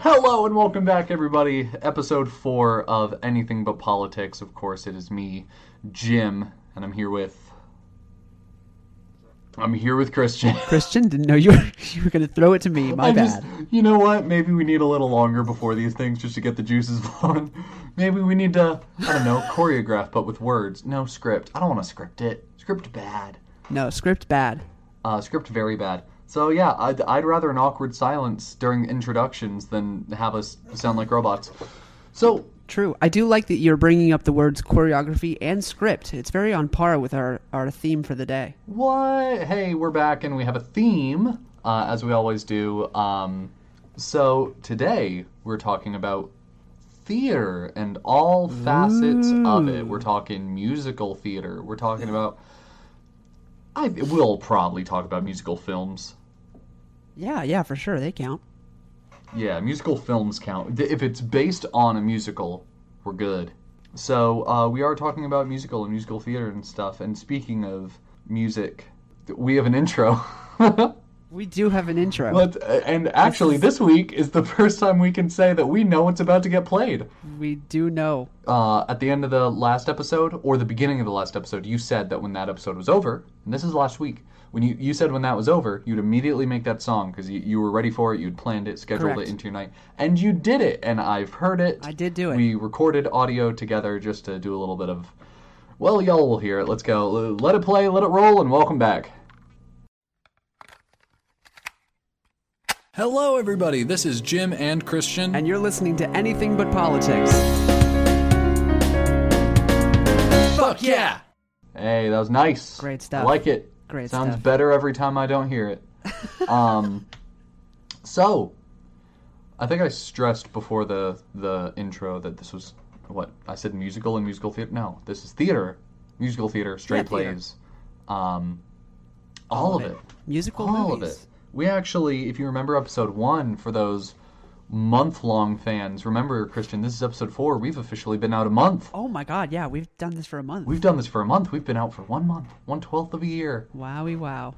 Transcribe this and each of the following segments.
Hello and welcome back, everybody. Episode four of Anything But Politics. Of course, it is me, Jim, and I'm here with. I'm here with Christian. Christian didn't know you were you were gonna throw it to me. My I bad. just, you know what? Maybe we need a little longer before these things just to get the juices flowing. Maybe we need to, I don't know, choreograph, but with words. No script. I don't want to script it. Script bad. No script bad. Uh, script very bad. So yeah, I'd, I'd rather an awkward silence during introductions than have us sound like robots. So True. I do like that you're bringing up the words choreography and script. It's very on par with our our theme for the day. what? Hey, we're back and we have a theme, uh, as we always do. Um, so today we're talking about theater and all facets of it. We're talking musical theater. We're talking about. I will probably talk about musical films. Yeah, yeah, for sure. They count. Yeah, musical films count. If it's based on a musical, we're good. So uh, we are talking about musical and musical theater and stuff. And speaking of music, we have an intro. We do have an intro. Let, and actually, this week is the first time we can say that we know what's about to get played. We do know. Uh, at the end of the last episode, or the beginning of the last episode, you said that when that episode was over, and this is last week, when you, you said when that was over, you'd immediately make that song because you, you were ready for it, you'd planned it, scheduled Correct. it into your night, and you did it, and I've heard it. I did do it. We recorded audio together just to do a little bit of, well, y'all will hear it. Let's go. Let it play, let it roll, and welcome back. Hello, everybody. This is Jim and Christian. And you're listening to anything but politics. Fuck yeah! Hey, that was nice. Great stuff. I like it. Great Sounds stuff. better every time I don't hear it. um, so, I think I stressed before the the intro that this was what I said musical and musical theater. No, this is theater, musical theater, straight Yeah, theater. plays, um, all, of it. Musical all movies. of it. We actually, if you remember episode one, for those month-long fans, remember Christian, this is episode four. We've officially been out a month. Oh my god, yeah, we've done this for a month. We've done this for a month. We've been out for one month, one twelfth of a year. Wowie wow.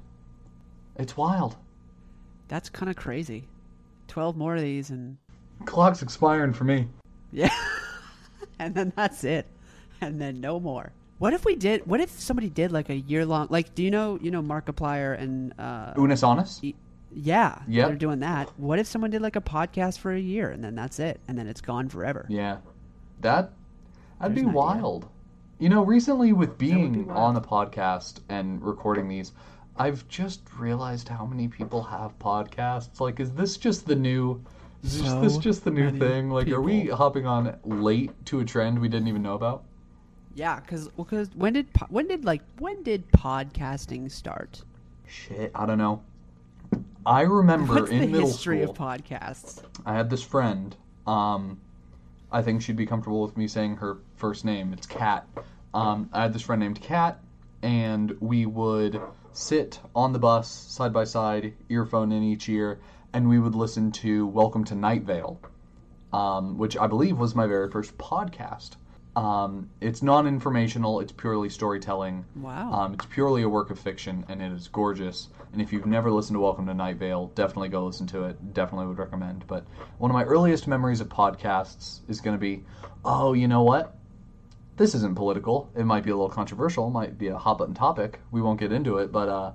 It's wild. That's kind of crazy. 12 more of these and Clock's expiring for me. Yeah. and then that's it. And then no more. What if we did what if somebody did like a year long like do you know you know Markiplier and uh Unus Annus? e- yeah, Yep. they're doing that. What if someone did like a podcast for a year and then that's it and then it's gone forever? Yeah. That that'd There's be an idea. wild. You know, recently with being be on a podcast and recording these, I've just realized how many people have podcasts. Like, is this just the new? Is this- So this just the new thing? Like, are we hopping on late to a trend we didn't even know about? Yeah, cuz well, cuz when did when did like when did podcasting start? Shit, I don't know. I remember What's in the middle history school. of podcasts? I had this friend. Um, I think she'd be comfortable with me saying her first name. It's Kat. Um, I had this friend named Kat, and we would sit on the bus side by side, earphone in each ear, and we would listen to Welcome to Night Vale, um, which I believe was my very first podcast. Um, it's non-informational. It's purely storytelling. Wow. Um, it's purely a work of fiction, and it is gorgeous. And if you've never listened to Welcome to Night Vale, definitely go listen to it. Definitely would recommend. But one of my earliest memories of podcasts is going to be, oh, you know what? This isn't political. It might be a little controversial. It might be a hot button topic. We won't get into it. But uh,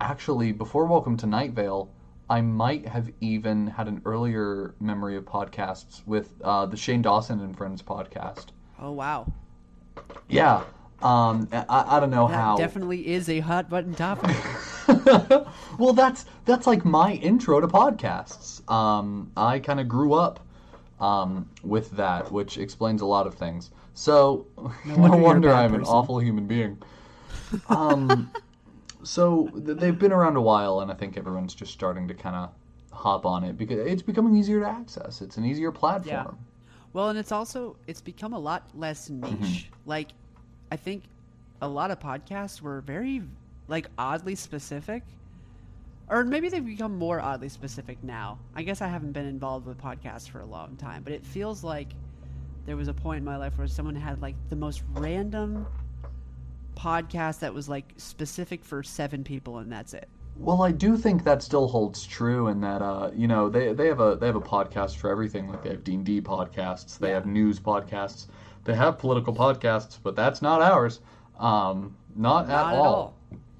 actually, before Welcome to Night Vale, I might have even had an earlier memory of podcasts with uh, the Shane Dawson and Friends podcast. Oh wow. Yeah. Um, I, I don't know That how. definitely is a hot button topic. well, that's that's like my intro to podcasts. Um, I kind of grew up um, with that, which explains a lot of things. So no wonder wonder, a bad I'm an awful human being. Um, so th- they've been around a while, and I think everyone's just starting to kind of hop on it because it's becoming easier to access. It's an easier platform. Well, and it's also it's become a lot less Mm-hmm. niche. Like, I think a lot of podcasts were very like oddly specific, or maybe they've become more oddly specific now. I guess I haven't been involved with podcasts for a long time, but it feels like there was a point in my life where someone had like the most random podcast that was like specific for seven people, and that's it. Well, I do think that still holds true, in that uh, you know they they have a they have a podcast for everything. Like they have D and D podcasts, they have news podcasts, they have political podcasts, but that's not ours. Um, not, Not at all.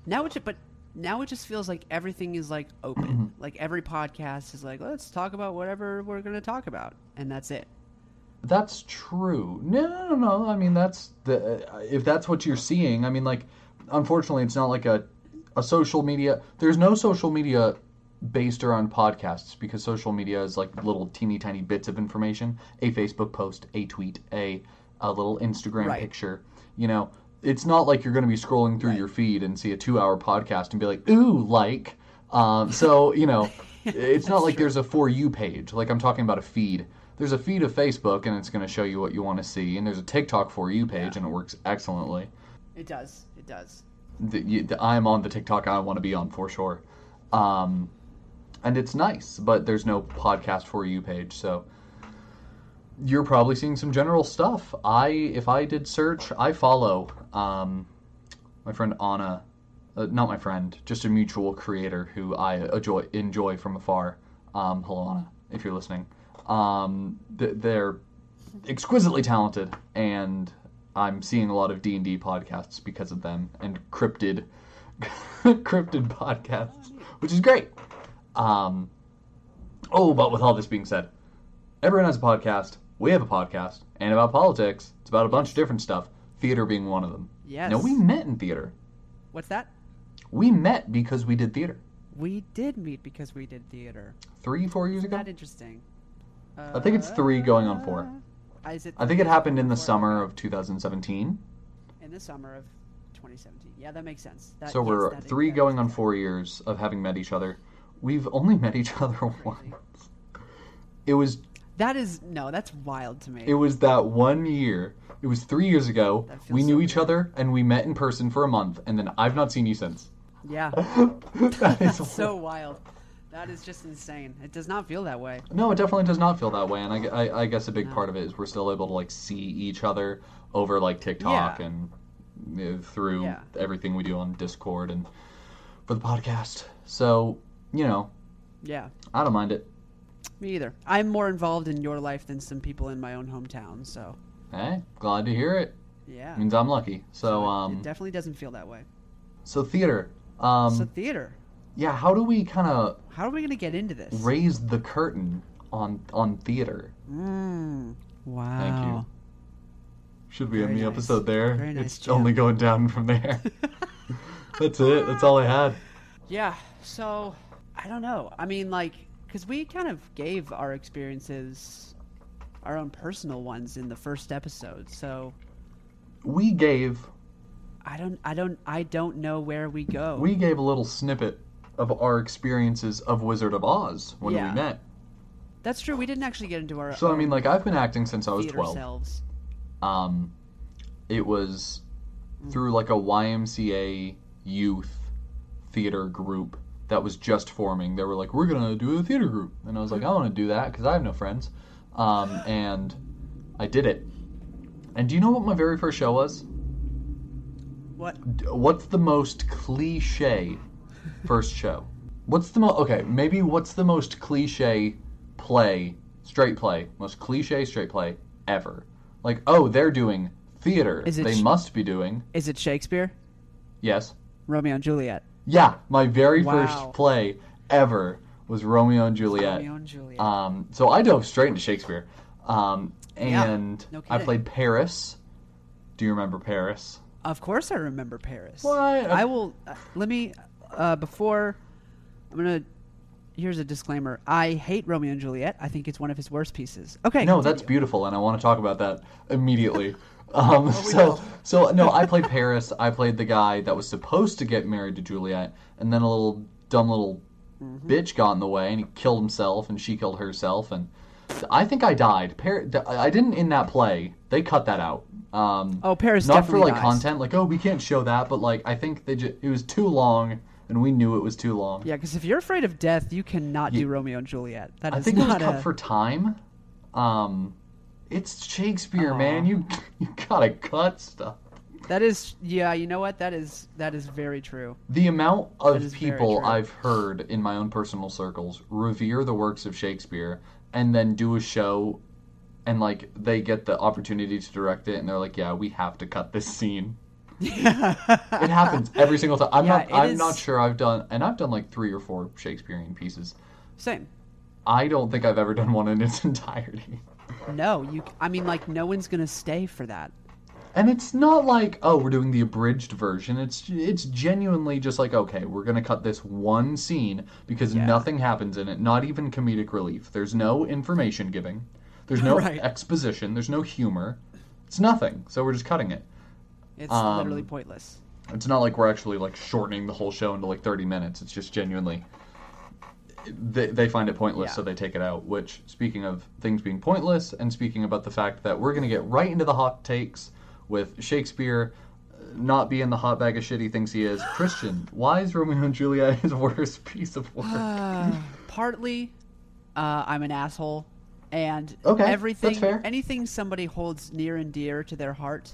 Now it, but now it just feels like everything is like open. like every podcast is like, let's talk about whatever we're going to talk about, and that's it. That's true. No, no, no, no. I mean, that's the uh, if that's what you're seeing. I mean, like, unfortunately, it's not like a a social media. There's no social media based around podcasts because social media is like little teeny tiny bits of information. A Facebook post, a tweet, a a little Instagram Right. picture. You know, it's not like you're going to be scrolling through Right. your feed and see a two hour podcast and be like, ooh, like. Um, so you know, it's not like true. there's a for you page. Like I'm talking about a feed. There's a feed of Facebook and it's going to show you what you want to see, and there's a TikTok for you page and it works excellently. It does. It does. The, the, I am on the TikTok I want to be on for sure, um, and it's nice. But there's no podcast for you page, so you're probably seeing some general stuff. I if I did search, I follow um, my friend Anna, uh, not my friend, just a mutual creator who I enjoy enjoy from afar. Um, hello Anna, if you're listening. Um, th- they're exquisitely talented, and I'm seeing a lot of D and D podcasts because of them, and cryptid, cryptid podcasts, which is great. Um, oh, but with all this being said, everyone has a podcast. We have a podcast, and about politics. It's about a bunch of different stuff. Theater being one of them. Yes. No, we met in theater. What's that? We met because we did theater We did meet because we did theater. three, four years ago. That interesting. I think it's three going on four. Is it I think it happened in the going on four? summer of 2017. In the summer of 2017. Yeah, that makes sense. That, So yes, we're three going on four years of having met each other. We've only met each other once. It was That is no, that's wild to me. it was that one year. It was three years ago. We knew so each weird. other and we met in person for a month, and then I've not seen you since. yeah, that is that's so wild. That is just insane. It does not feel that way. No, it definitely does not feel that way, and I, I, I guess a big No. part of it is we're still able to like see each other over like TikTok Yeah. and uh, through Yeah. everything we do on Discord and for the podcast. So you know, Yeah, I don't mind it. me either. I'm more involved in your life than some people in my own hometown. So Hey, glad to hear it. yeah, Means I'm lucky. So it- um, it definitely doesn't feel that way. so theater. Um, so theater. Yeah, how do we kind of How are we gonna get into this? raise the curtain on on theater? Mm, wow. Thank you. Should we Very end the nice. episode there? Very nice, it's Jim. only going down from there. That's it. That's all I had. Yeah, so I don't know. I mean, like, because we kind of gave our experiences, our own personal ones in the first episode. So We gave I don't, I don't, I don't know where we go. we gave a little snippet of our experiences of Wizard of Oz when Yeah. we met. That's true. We didn't actually get into our. So I mean, like I've been acting since I was twelve. selves. Um, it was through like a YMCA youth theater group that was just forming. They were like, "We're gonna do a theater group," and I was like, "I want to do that because I have no friends," um, and I did it. And do you know what my very first show was? What? What's the most cliche first show? What's the most okay? Maybe what's the most cliche play, straight play, most cliche straight play ever? Like, oh, they're doing theater. Is it they sh- must be doing Is it Shakespeare? yes, Romeo and Juliet. yeah. My very Wow. first play ever was Romeo and Juliet. Romeo and Juliet. Um, so I dove straight into Shakespeare, um, Yeah, and no I played Paris. Do you remember Paris? Of course, I remember Paris. What? I will. Uh, let me. Uh, before I'm gonna. Here's a disclaimer. I hate Romeo and Juliet. I think it's one of his worst pieces. Okay. No, that's beautiful, and I want to talk about that immediately. Um, so, so no, I played Paris. I played the guy that was supposed to get married to Juliet, and then a little dumb little Mm-hmm. bitch got in the way, and he killed himself, and she killed herself, and I think I died. Par- I didn't in that play. They cut that out. Um, Oh, Paris not for like dies. content, like oh we can't show that, but like I think they ju- it was too long, and we knew it was too long. Yeah, because if you're afraid of death, you cannot do Romeo and Juliet. That is I think it was not cut a. for time. Um, it's Shakespeare, Aw. man. You you gotta cut stuff. That is, yeah. You know what? That is that is very true. The amount of people. I've heard in my own personal circles revere the works of Shakespeare and then do a show and like they get the opportunity to direct it and they're like, "Yeah, we have to cut this scene." It happens every single time. I'm Yeah, not I'm is- not sure I've done and I've done like 3 or 4 Shakespearean pieces. Same. I don't think I've ever done one in its entirety. No, you. I mean, like, no one's gonna stay for that. And it's not like, oh, we're doing the abridged version. It's it's genuinely just like, okay, we're gonna cut this one scene because Yeah. nothing happens in it, not even comedic relief. There's no information giving. There's no Right. exposition. There's no humor. It's nothing. So we're just cutting it. It's Um, literally pointless. It's not like we're actually like shortening the whole show into like 30 minutes. It's just genuinely they, they find it pointless, Yeah. so they take it out. Which, speaking of things being pointless, and speaking about the fact that we're going to get right into the hot takes with Shakespeare uh, not being the hot bag of shit he thinks he is. Christian, why is Romeo and Juliet his worst piece of work? Uh, partly, uh, I'm an asshole, and Okay, everything, anything somebody holds near and dear to their heart,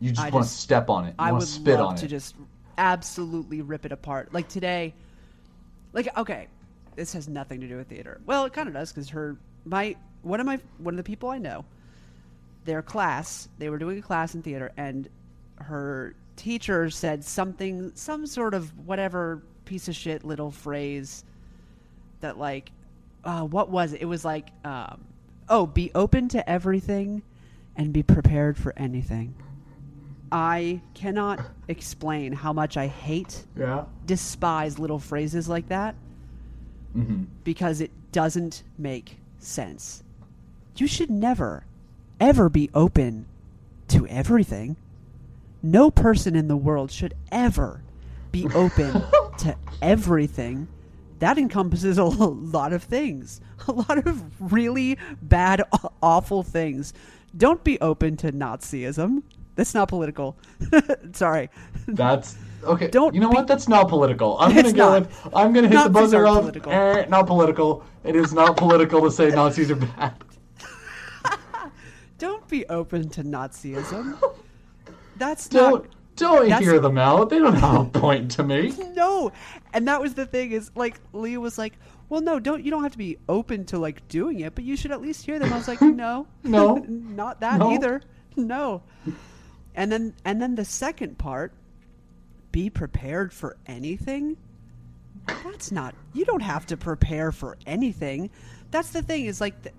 you just I want to step on it. You I want would to spit love on to it. just absolutely rip it apart. Like today, like okay, this has nothing to do with theater. Well, it kind of does because her my one of my one of the people I know, their class they were doing a class in theater and her teacher said something some sort of whatever piece of shit little phrase that like uh, what was it? It was like um, oh, be open to everything and be prepared for anything. I cannot explain how much I hate, Yeah. despise little phrases like that hmm because it doesn't make sense. You should never, ever be open to everything. No person in the world should ever be open to everything. That encompasses a lot of things, a lot of really bad, awful things. Don't be open to Nazism. That's not political. Sorry. That's okay. Don't you know be- what? That's not political. I'm gonna go. not. I'm gonna hit the buzzer of political. eh, not political. It is not political to say Nazis are bad. Don't be open to Nazism. That's Don't not don't that's- hear them out. They don't have a point to make. no. And that was the thing is like Leah was like, "Well, no, don't you don't have to be open to like doing it, but you should at least hear them." I was like, "No, No. not that No. either. No." And then and then the second part, be prepared for anything. That's not. You don't have to prepare for anything. That's the thing is like the,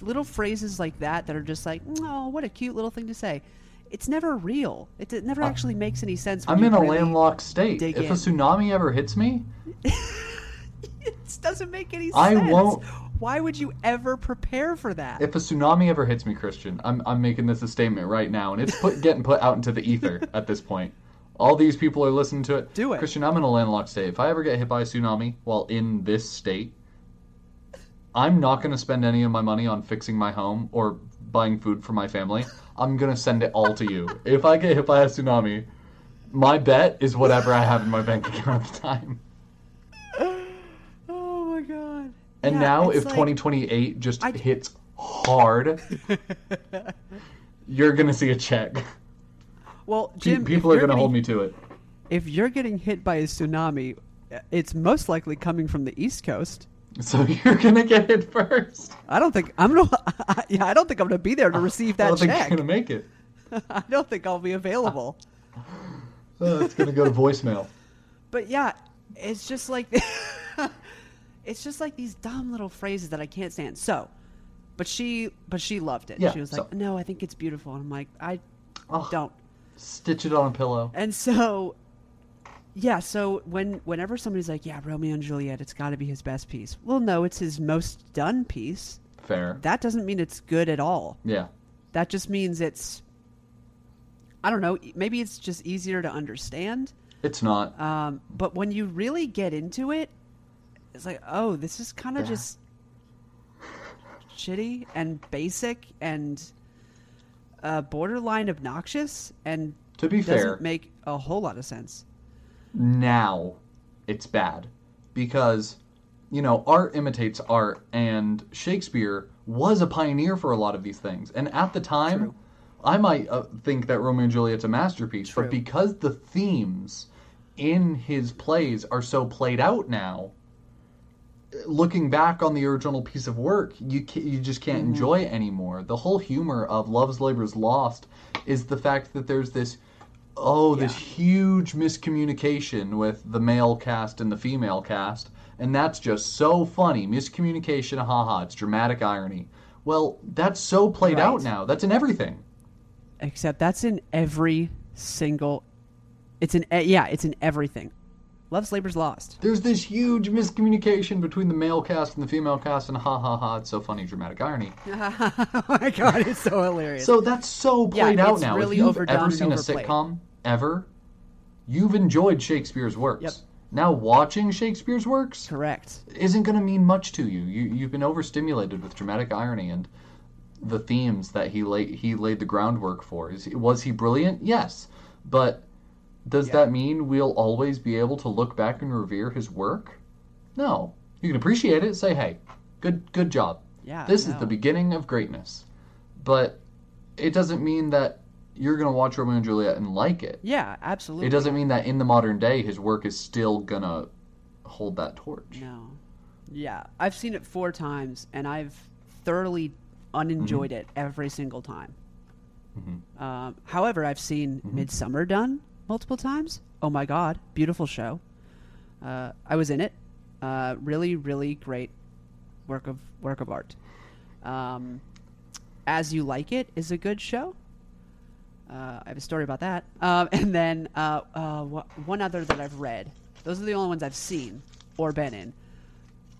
little phrases like that that are just like, "Oh, what a cute little thing to say." It's never real. It, it never actually makes any sense. I'm in a really- landlocked state. If a tsunami ever hits me, It doesn't make any sense. I won't- Why would you ever prepare for that? if a tsunami ever hits me, Christian, I'm I'm making this a statement right now, and it's put getting put out into the ether at this point. All these people are listening to it. Do it. Christian. I'm in a landlocked state. If I ever get hit by a tsunami while in this state, I'm not going to spend any of my money on fixing my home or buying food for my family. I'm going to send it all to you. if I get hit by a tsunami, my bet is whatever I have in my bank account at the time. oh my god. And Yeah, now, if like- 2028 just I- hits hard, you're gonna see a check. Well, Pe- Jim, People are gonna hold me to it. If you're getting hit by a tsunami, it's most likely coming from the East Coast. So you're gonna get hit first. I don't think I'm gonna. yeah, I don't think I'm gonna be there to receive I that don't think check. you're gonna make it. I don't think I'll be available. Uh, it's gonna go to voicemail. But yeah, it's just like it's just like these dumb little phrases that I can't stand. So, but she but she loved it. Yeah, she was so- like, "No, I think it's beautiful." And I'm like, "I Oh, don't." Stitch it on a pillow. And so yeah, so when whenever somebody's like, "Yeah, Romeo and Juliet, it's got to be his best piece." Well, no, it's his most done piece. Fair. That doesn't mean it's good at all. Yeah. That just means it's I don't know, maybe it's just easier to understand. It's not. Um, but when you really get into it, it's like, oh, this is kind of Yeah. just shitty and basic and uh, borderline obnoxious and To be doesn't fair, make a whole lot of sense. now it's bad because you know art imitates art and shakespeare was a pioneer for a lot of these things and at the time True. I might uh, think that Romeo and Juliet's a masterpiece, True. but because the themes in his plays are so played out now, looking back on the original piece of work, you ca you just can't Mm-hmm. enjoy it anymore. The whole humor of Love's Labor's Lost is the fact that there's this oh this huge miscommunication with the male cast and the female cast, and that's just so funny. Miscommunication, haha, it's dramatic irony. Well, that's so played out now. That's in everything. Except that's in every single. It's in yeah, it's in everything. Love's Labor's Lost. There's this huge miscommunication between the male cast and the female cast, and ha ha ha, it's so funny, dramatic irony. oh my god, it's so hilarious. So that's so Yeah, played out now. really if you've ever seen a sitcom ever, you've enjoyed Shakespeare's works. Yep. Now watching Shakespeare's works Correct. isn't going to mean much to you. You you've been overstimulated with dramatic irony and the themes that he laid he laid the groundwork for. Is was he brilliant? Yes, but does Yeah. that mean we'll always be able to look back and revere his work? No. You can appreciate it. Say, hey, good good job. Yeah. This is the beginning of greatness. But it doesn't mean that you're going to watch Romeo and Juliet and like it. Yeah, absolutely. It doesn't mean that in the modern day his work is still going to hold that torch. No. Yeah, I've seen it four times, and I've thoroughly unenjoyed it every single time. Mhm. Um, however, I've seen Midsummer done multiple times. Oh my god, beautiful show. Uh, I was in it. Uh, really, really great work of work of art. Um, As You Like It is a good show. Uh, I have a story about that. Um, and then uh, uh, wh- one other that I've read. Those are the only ones I've seen or been in.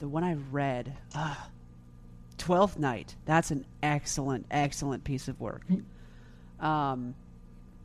The one I read, uh, Twelfth Night. That's an excellent, excellent piece of work. Um,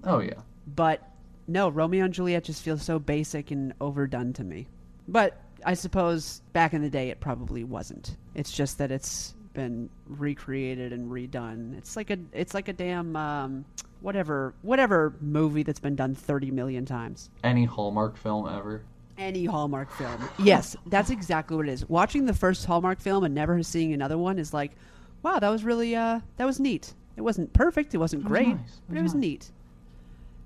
Oh yeah. but no, Romeo and Juliet just feels so basic and overdone to me. But I suppose back in the day it probably wasn't. It's just that it's been recreated and redone. It's like a it's like a damn um, whatever whatever movie that's been done 30 million times. Any Hallmark film ever. Any Hallmark film. Yes, that's exactly what it is. Watching the first Hallmark film and never seeing another one is like, wow, that was really uh that was neat. It wasn't perfect, it wasn't was great, nice. It but it was nice. neat.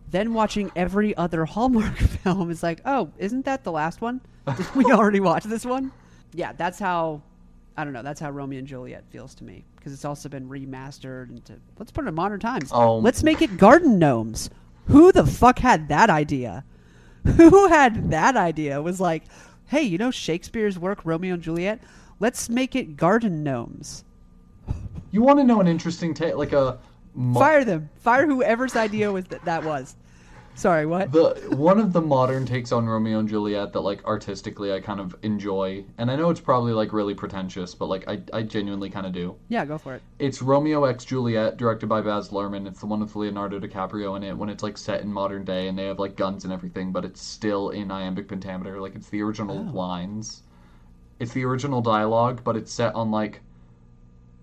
Then watching every other Hallmark film is like, oh, isn't that the last one? Did we already watch this one? Yeah, that's how. I don't know. That's how Romeo and Juliet feels to me because it's also been remastered into. Let's put it in modern times. Oh. Let's make it garden gnomes. Who the fuck had that idea? Who had that idea? Was like, hey, you know Shakespeare's work, Romeo and Juliet. Let's make it garden gnomes. You want to know an interesting take, like a mo- Fire them. Fire whoever's idea was that that was. Sorry, what? the one of the modern takes on Romeo and Juliet that like artistically I kind of enjoy, and I know it's probably like really pretentious, but like I, I genuinely kind of do. yeah, go for it. It's Romeo x Juliet, directed by Baz Luhrmann. It's the one with Leonardo DiCaprio in it when it's like set in modern day and they have like guns and everything, but it's still in iambic pentameter. Like it's the original Oh. lines. It's the original dialogue, but it's set on like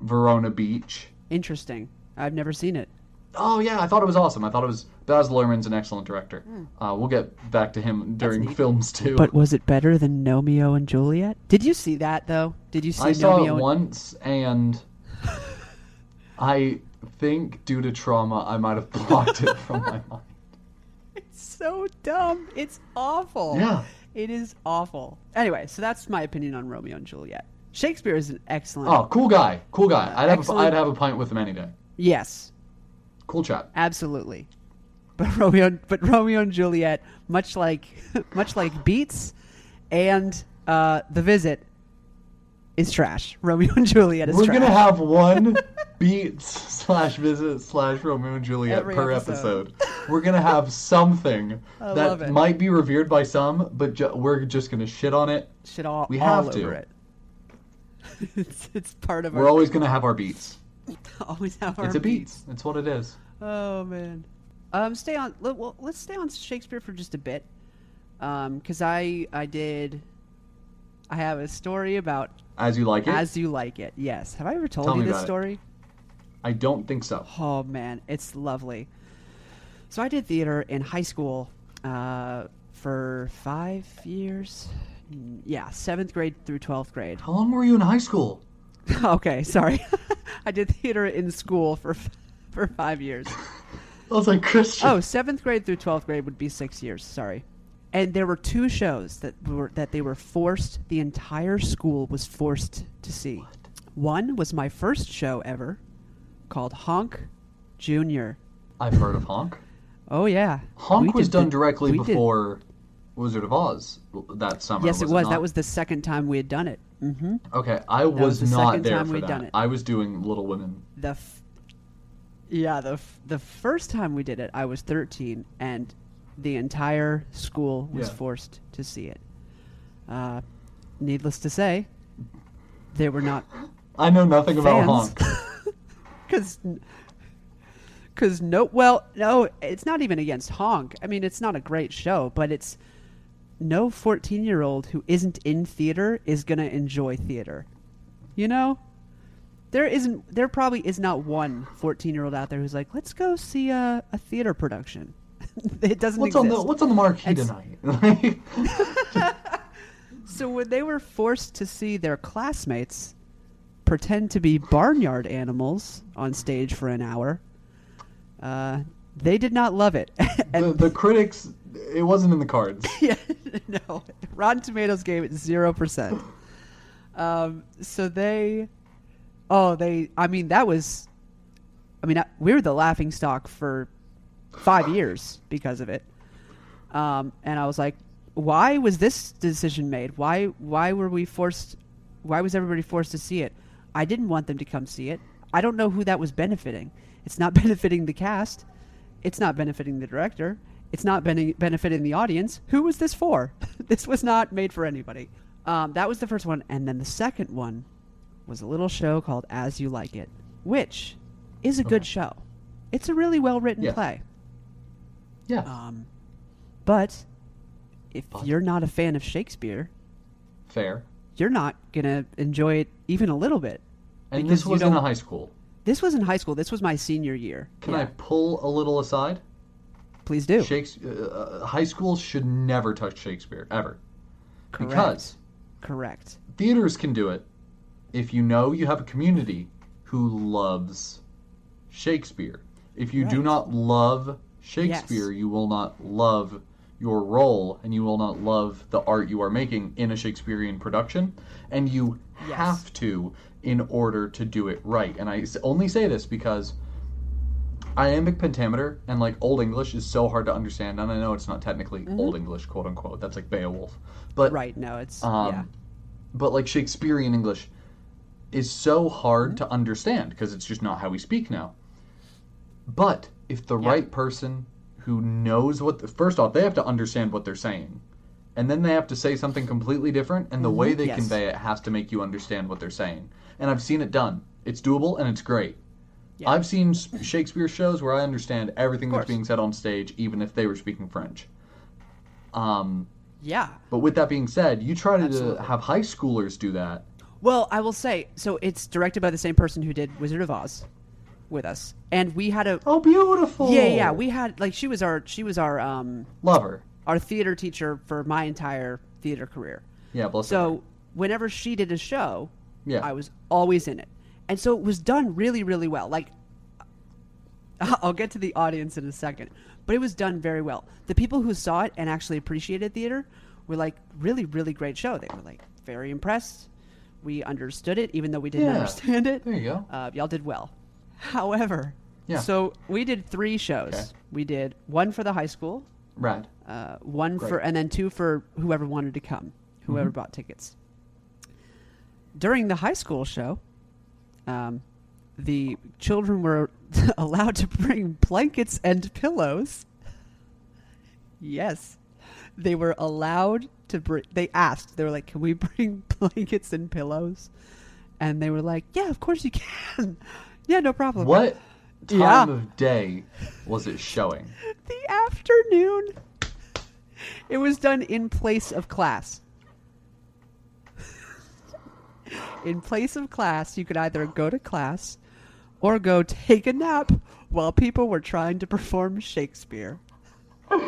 Verona Beach. Interesting. I've never seen it. Oh yeah, I thought it was awesome. I thought it was Baz Luhrmann's an excellent director. Uh, we'll get back to him during Hmm. films too. But was it better than Gnomeo and Juliet? Did you see that though? Did you see Romeo? I saw Gnomeo it and- once, and I think due to trauma, I might have blocked it from my mind. It's so dumb. It's awful. Yeah. It is awful. Anyway, so that's my opinion on Romeo and Juliet. Shakespeare is an excellent. Oh, cool guy, cool guy. I'd have a. I'd have a pint with him any day. Yes, Cool chat. absolutely. But Romeo, but Romeo and Juliet, much like, much like Beats, and uh, The Visit, is trash. Romeo and Juliet is We're trash. gonna have one beats slash visit slash Romeo and Juliet Every per episode. episode. We're gonna have something that might be revered by some, but ju- we're just gonna shit on it. shit all, We all have to. over it. it's, it's part of We're our. always gonna have our beats. always have our It's a beats. It's what it is. Oh man. Um, stay on. Let, well, let's stay on Shakespeare for just a bit, Um 'cause I I did. I have a story about As you like it. as you like it. Yes. Have I ever told Tell you this about it. story? I don't think so. Oh man, it's lovely. So I did theater in high school uh, for five years. Mm, Yeah, seventh grade through twelfth grade. How long were you in high school? okay, sorry. I did theater in school for for five years. I was like, Christian. Oh, seventh grade through twelfth grade would be six years. Sorry. And there were two shows that were that they were forced. The entire school was forced to see. One was my first show ever, called Honk Junior. I've heard of Honk. Oh yeah, Honk We was done the- directly we did- before Wizard of Oz that summer. Yes, it was. not? That was the second time we had done it. Hmm Okay, I was, was the not there for that. I was doing Little Women. The f- yeah, the f- the first time we did it, I was 13, and the entire school was Yeah. forced to see it. Uh, needless to say, they were not I know nothing about Honk. because because no well no it's not even against honk i mean it's not a great show but it's no 14 year old who isn't in theater is going to enjoy theater you know there isn't there probably is not one 14 year old out there who's like let's go see a, a theater production it doesn't What's exist on the What's on the marquee And tonight? So when they were forced to see their classmates pretend to be barnyard animals on stage for an hour, uh, they did not love it. and the, the critics, it wasn't in the cards. yeah, no, Rotten Tomatoes gave it zero percent. Um, so they, oh, they. I mean, that was. I mean, I- we were the laughing stock for five years because of it. Um, and I was like, why was this decision made? Why why were we forced? Why was everybody forced to see it? I didn't want them to come see it. I don't know who that was benefiting. It's not benefiting the cast. It's not benefiting the director. It's not bene- benefiting the audience. Who was this for? this was not made for anybody. Um, that was the first one, and then the second one was a little show called As You Like It, which is a good show. It's a really well written play. Yeah. Um, but if But- you're not a fan of Shakespeare, Fair. you're not gonna enjoy it even a little bit. And Because this was in high school. This was in high school. This was my senior year. Can Yeah. I pull a little aside? Please do. Shakespeare, uh, high schools should never touch Shakespeare ever, Correct. because Correct. theaters can do it if you know you have a community who loves Shakespeare. If you do not love Shakespeare, Yes. you will not love your role and you will not love the art you are making in a Shakespearean production. And you Yes. have to in order to do it right. And I only say this because iambic pentameter and like Old English is so hard to understand. And I know it's not technically Old English, quote unquote. That's like Beowulf. But Mm-hmm. Right. No, it's um, yeah. but like Shakespearean English is so hard Mm-hmm. to understand because it's just not how we speak now. But if the Yeah. right person who knows what, the, first off, they have to understand what they're saying, and then they have to say something completely different, and the way they Mm-hmm. Yes. convey it has to make you understand what they're saying. And I've seen it done. It's doable and it's great. Yeah. I've seen Shakespeare shows where I understand everything that's being said on stage, even if they were speaking French. Um, Yeah. but with that being said, you try to Absolutely. have high schoolers do that. Well, I will say so. It's directed by the same person who did Wizard of Oz with us, and we had a Oh, beautiful! yeah, yeah. We had like she was our she was our um love her. our theater teacher for my entire theater career. Yeah, bless her. So whenever she did a show, Yeah. I was always in it, and so it was done really, really well. Like, I'll get to the audience in a second, but it was done very well. The people who saw it and actually appreciated theater were like, really, really great show. They were like very impressed. We understood it, even though we didn't Yeah. understand it. There you go. Uh, y'all did well. However, Yeah. so we did three shows. Okay. We did one for the high school, Rad. uh, one Great. for and then two for whoever wanted to come, whoever Mm-hmm. bought tickets. During the high school show, um, the children were allowed to bring blankets and pillows. Yes, they were allowed to bring. They asked. They were like, "Can we bring blankets and pillows?" And they were like, "Yeah, of course you can. yeah, no problem." What time Yeah. of day was it showing? the afternoon. It was done in place of class. In place of class, you could either go to class or go take a nap while people were trying to perform Shakespeare.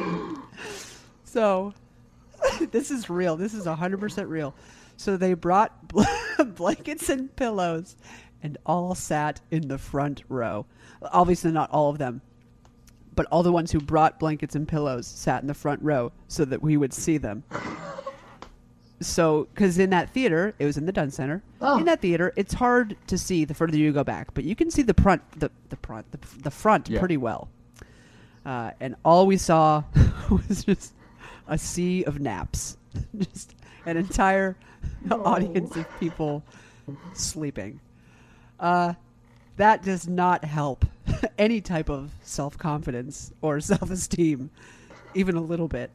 so, this is real. This is 100% real. So, they brought bl- blankets and pillows and all sat in the front row. Obviously, not all of them, but all the ones who brought blankets and pillows sat in the front row so that we would see them. So, because in that theater, it was in the Dunn Center. Oh. In that theater, it's hard to see the further you go back, but you can see the front, the the front, the, the front Yeah. pretty well. Uh, and all we saw was just a sea of naps, just an entire audience of people sleeping. Uh, that does not help any type of self confidence or self esteem, even a little bit.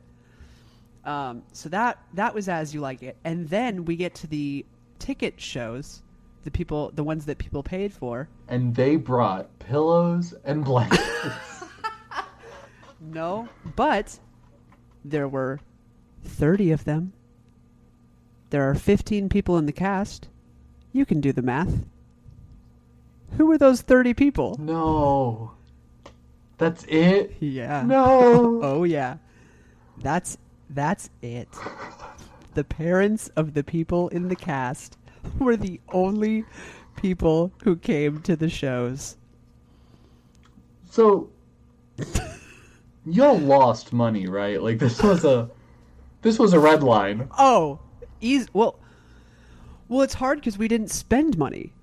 Um, so that that was as you like it, and then we get to the ticket shows, the people, the ones that people paid for. And they brought pillows and blankets. No, but there were thirty of them. There are fifteen people in the cast. You can do the math. Who were those thirty people? no. That's it? Yeah. No. Oh yeah. That's that's it. The parents of the people in the cast were the only people who came to the shows. So y'all lost money, right? Like this was a this was a red line. Oh, easy. Well, well, it's hard because we didn't spend money.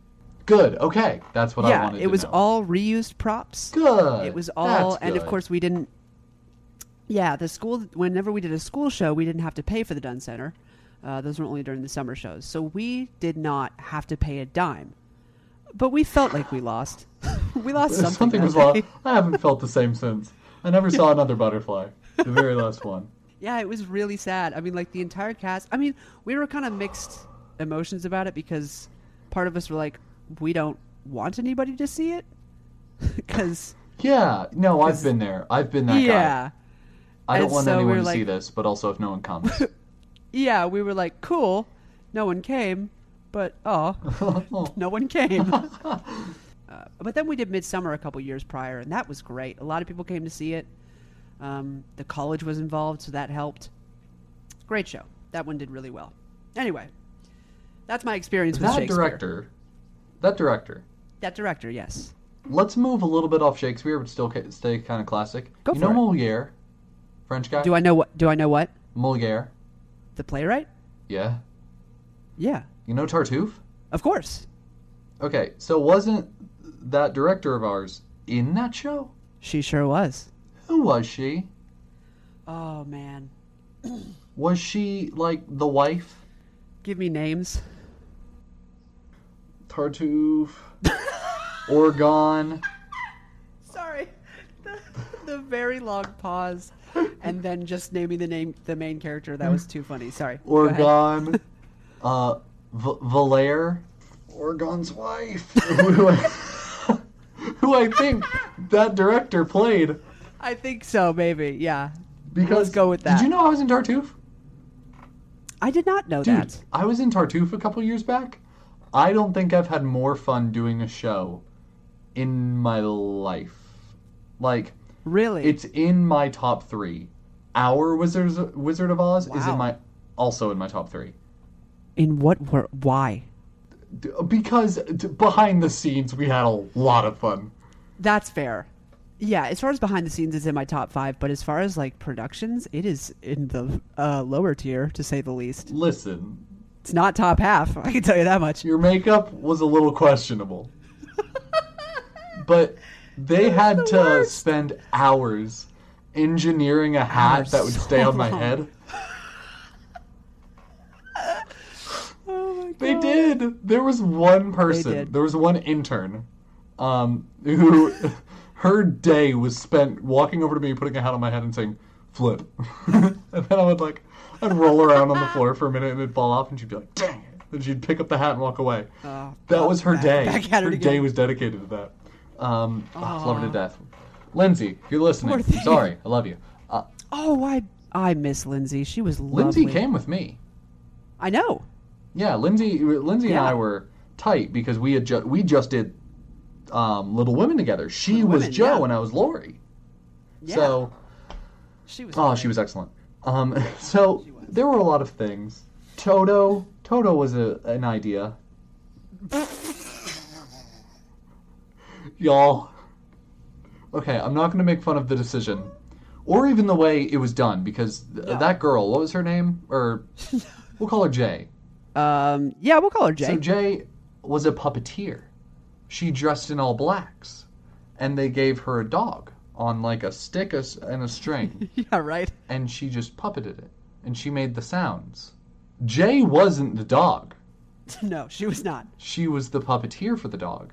Good. Okay. That's what I wanted. yeah, it was know. all reused props. good. It was all, That's and of course we didn't. Yeah, the school. Whenever we did a school show, we didn't have to pay for the Dunn Center. Uh, those were only during the summer shows, so we did not have to pay a dime. But we felt like we lost. we lost something. Something was day. I haven't felt the same since. I never saw another butterfly. The very last one. Yeah, it was really sad. I mean, like the entire cast. I mean, we were kind of mixed emotions about it because part of us were like, we don't want anybody to see it because Yeah. No, I've been there. I've been that guy. I don't And want so anyone to see this, but also if no one comes. yeah, we were like, cool. No one came, but oh, no one came. uh, but then we did Midsummer a couple years prior, and that was great. A lot of people came to see it. Um, the college was involved, so that helped. Great show. That one did really well. Anyway, that's my experience with that Shakespeare. director. That director. That director, yes. Let's move a little bit off Shakespeare, but still stay kind of classic. Go you for know it. Moliere, French guy. Do I know what? Do I know what? Moliere. The playwright? Yeah. Yeah, You know Tartuffe? of course. Okay, so wasn't that director of ours in that show? She sure was. Who was she? Oh man, Was she like the wife? give me names. Tartuffe. Orgon. The, very long pause, and then just naming the name, the main character. That was too funny. Sorry. Orgon. uh, v- Valere. Orgon's wife. who, I, who I think that director played. I think so. Maybe. Yeah. Because Let's go with that. Did you know I was in Tartuffe? I did not know Dude, that. I was in Tartuffe a couple years back. I don't think I've had more fun doing a show in my life. Like, Really? it's in my top three. Our Wizards, Wizard of Oz is in my also in my top three. in what? Wor- why? Because behind the scenes, we had a lot of fun. That's fair. Yeah, as far as behind the scenes, it's in my top five. But as far as like productions, it is in the uh, lower tier, to say the least. Listen, It's not top half. I can tell you that much. your makeup was a little questionable. but they had the to worst. spend hours engineering a hat Hours, that would stay on my long. head. Oh my They did. There was one person. There was one intern, um, who her day was spent walking over to me, putting a hat on my head, and saying "flip," and then I would like, I'd roll around on the floor for a minute, and it'd fall off, and she'd be like, "Dang it!" Then she'd pick up the hat and walk away. Oh, That was her back- day. back at it her again. day was dedicated to that. Um, oh, I love her to death. Lindsay, if you're listening, sorry, I love you. Uh, Oh, I I miss Lindsay. She was lovely. Lindsay came with me. I know. Yeah, Lindsay, Lindsay and I were tight because we had ju- we just did um, Little Women together. She Little was Women, Jo yeah. and I was Laurie. Yeah. So, She was. oh, great. she was excellent. Um, so there were a lot of things. Toto, Toto was a, an idea. Y'all, okay, I'm not going to make fun of the decision, or even the way it was done, because th- No. that girl, what was her name? Or we'll call her Jay. Um, yeah, we'll call her Jay. So Jay was a puppeteer. She dressed in all blacks, and they gave her a dog on like a stick and a string, yeah, right. and she just puppeted it, and she made the sounds. Jay wasn't the dog. no, she was not. She was the puppeteer for the dog.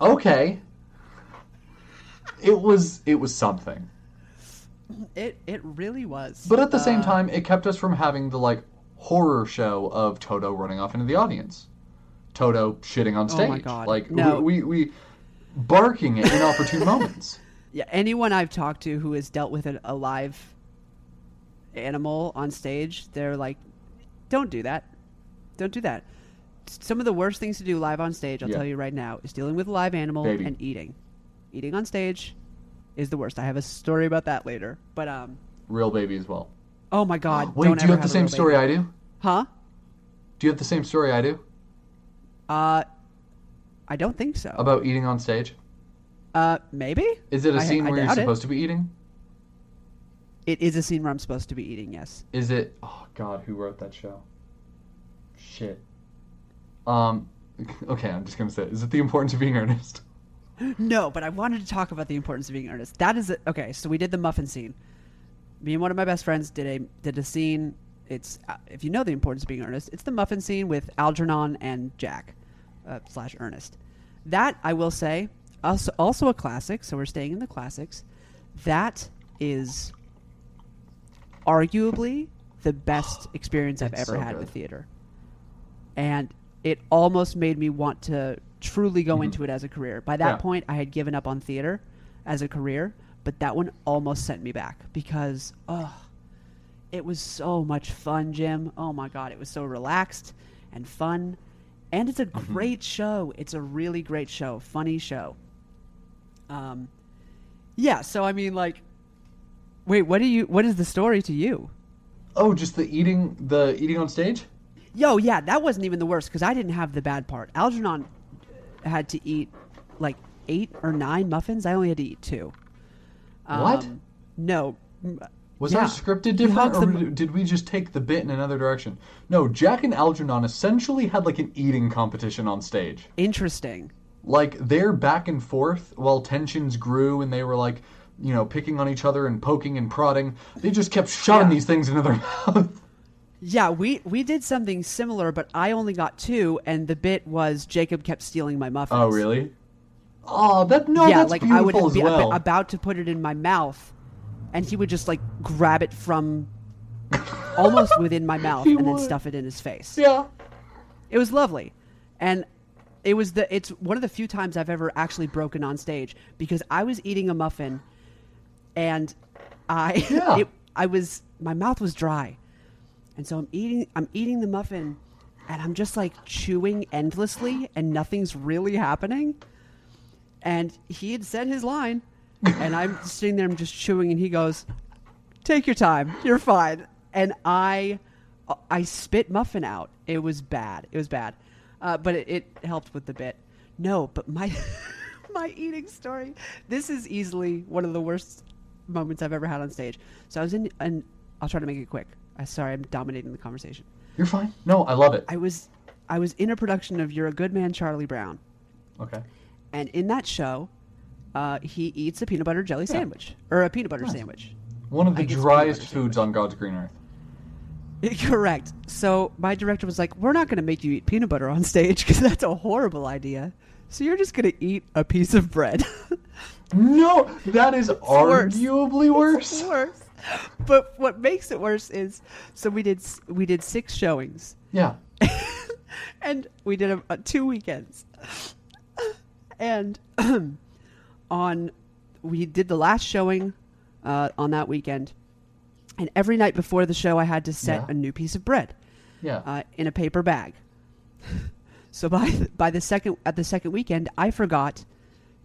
Okay. It was it was something. It it really was. But at the same Uh, time, it kept us from having the like horror show of Toto running off into the audience. Toto shitting on Oh stage. my God. Like No. we, we we barking at inopportune moments. yeah, anyone I've talked to who has dealt with a, a live animal on stage, they're like, "Don't do that. Don't do that." Some of the worst things to do live on stage, I'll Yeah. tell you right now, is dealing with a live animal Baby. and eating. Eating on stage is the worst. I have a story about that later. But um, Real baby as well. oh my god, Wait, do you have the same story baby. I do? Huh? Do you have the same story I do Uh, I don't think so. about eating on stage? Uh, maybe. Is it a I- scene I where you're doubt it. supposed to be eating? It is a scene where I'm supposed to be eating. Yes. Is it? Oh God, who wrote that show? Shit. Um. Okay, I'm just gonna say, is it the importance of being earnest? No, but I wanted to talk about the importance of being earnest. That is it. Okay, so we did the muffin scene. Me and one of my best friends did a did a scene. It's uh, if you know the importance of being earnest, it's the muffin scene with Algernon and Jack uh, slash Ernest. That I will say, also also a classic. So we're staying in the classics. That is arguably the best experience I've ever so had good. with theater, and it almost made me want to truly go into it as a career. By that Mm-hmm. Yeah. point, I had given up on theater as a career, but that one almost sent me back because oh, it was so much fun, Jim. Oh my god, it was so relaxed and fun, and it's a Mm-hmm. great show. It's a really great show, funny show. Um, yeah. So I mean, like, wait, what do you? What is the story to you? Oh, just the eating, the eating on stage. Yo, yeah, that wasn't even the worst because I didn't have the bad part. Algernon had to eat like eight or nine muffins. I only had to eat two. What? Um, No. Was yeah. our scripted different, or them- did we just take the bit in another direction? No, Jack and Algernon essentially had like an eating competition on stage. Interesting. Like they're back and forth while tensions grew and they were like, you know, picking on each other and poking and prodding. They just kept shoving Yeah. these things into their mouth. Yeah, we we did something similar, but I only got two, and the bit was Jacob kept stealing my muffins. Oh, really? Oh, that no, yeah, that's like I would as be well. about to put it in my mouth, and he would just like grab it from almost within my mouth He and then stuff it in his face. yeah. It was lovely, and it was the it's one of the few times I've ever actually broken on stage because I was eating a muffin, and I Yeah. it, I was my mouth was dry, and so I'm eating I'm eating the muffin, and I'm just like chewing endlessly, and nothing's really happening. And he had said his line, and I'm sitting there, I'm just chewing, and he goes, "Take your time, you're fine." And I, I spit muffin out. It was bad. It was bad, uh, but it, it helped with the bit. No, but my, my eating story. This is easily one of the worst moments I've ever had on stage. So I was in, and I'll try to make it quick. I sorry, I'm dominating the conversation. You're fine. No, I love it. I was, I was in a production of You're a Good Man, Charlie Brown. Okay. And in that show, uh, he eats a peanut butter jelly sandwich or a peanut butter Nice. sandwich. One of the driest foods on God's green earth. Correct. So my director was like, "We're not going to make you eat peanut butter on stage because that's a horrible idea. So you're just going to eat a piece of bread." No, that is worse. arguably worse. worse. But what makes it worse is, so we did we did six showings, Yeah. and we did a, a two weekends, and on we did the last showing uh, on that weekend, and every night before the show, I had to set Yeah. a new piece of bread. Yeah. uh, in a paper bag. so by by the second at the second weekend, I forgot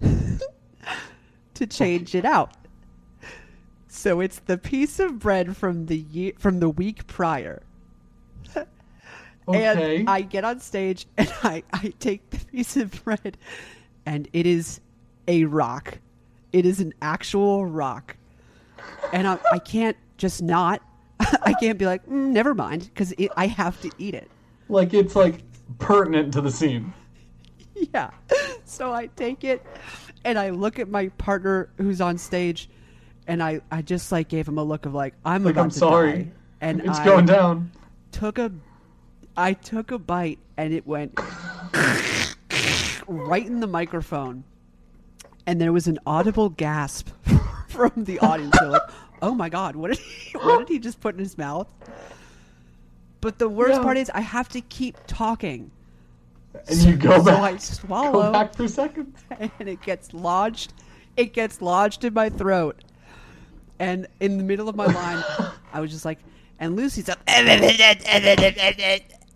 to change it out. So it's the piece of bread from the year, from the week prior. okay. And I get on stage and I, I take the piece of bread and it is a rock. It is an actual rock, and I, I can't just not. I can't be like, mm, never mind, because I have to eat it. Like it's like pertinent to the scene. Yeah. So I take it and I look at my partner who's on stage and I, I just like gave him a look of like I'm Like about I'm to sorry. die. And it's I going down. took a I took a bite and it went right in the microphone. And there was an audible gasp from the audience. They're like, "Oh my god, what did he what did he just put in his mouth?" But the worst Yeah. part is I have to keep talking. And you go so back. I Go swallow back for seconds. and it gets lodged it gets lodged in my throat and in the middle of my line i was just like and lucy's up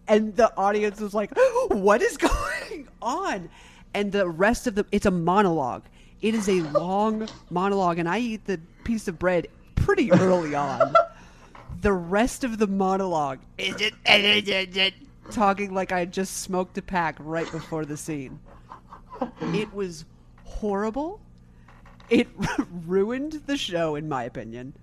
and the audience was like what is going on? And the rest of the it's a monologue. It is a long monologue and i eat the piece of bread pretty early on. The rest of the monologue is talking like i just smoked a pack right before the scene. It was horrible. It ruined the show, in my opinion.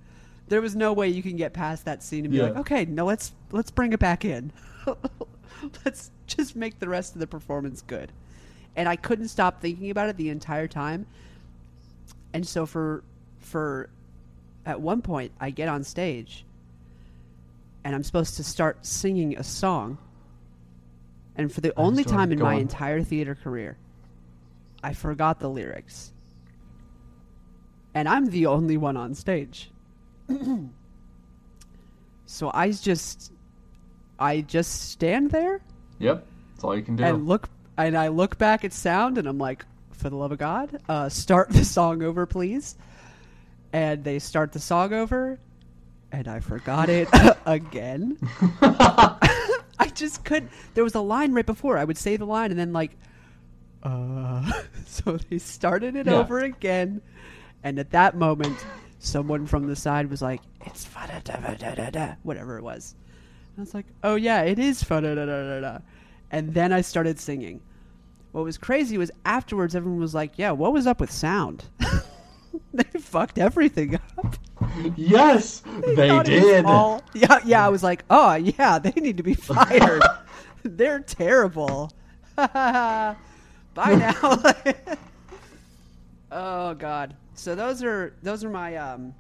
There was no way you can get past that scene and be Yeah. like, okay, no, let's let's bring it back in. let's just make the rest of the performance good. And I couldn't stop thinking about it the entire time. And so for for at one point I get on stage and I'm supposed to start singing a song. And for the only time in my on. entire theater career, I forgot the lyrics. And I'm the only one on stage. so I just I just stand there Yep. That's all you can do. and look and I look back at sound and I'm like, for the love of God, uh, start the song over, please. And they start the song over, and I forgot it again. I just couldn't. There was a line right before. I would say the line and then like, uh. So they started it Yeah. over again, and at that moment, someone from the side was like, "It's fa-da-da-da-da-da," whatever it was. And I was like, "Oh yeah, it is fa-da-da-da-da-da." And then I started singing. What was crazy was afterwards, everyone was like, "Yeah, what was up with sound?" they fucked everything up. yes, they was did. all- yeah, yeah. I was like, oh yeah, they need to be fired. They're terrible. Bye now. oh god. So those are those are my um.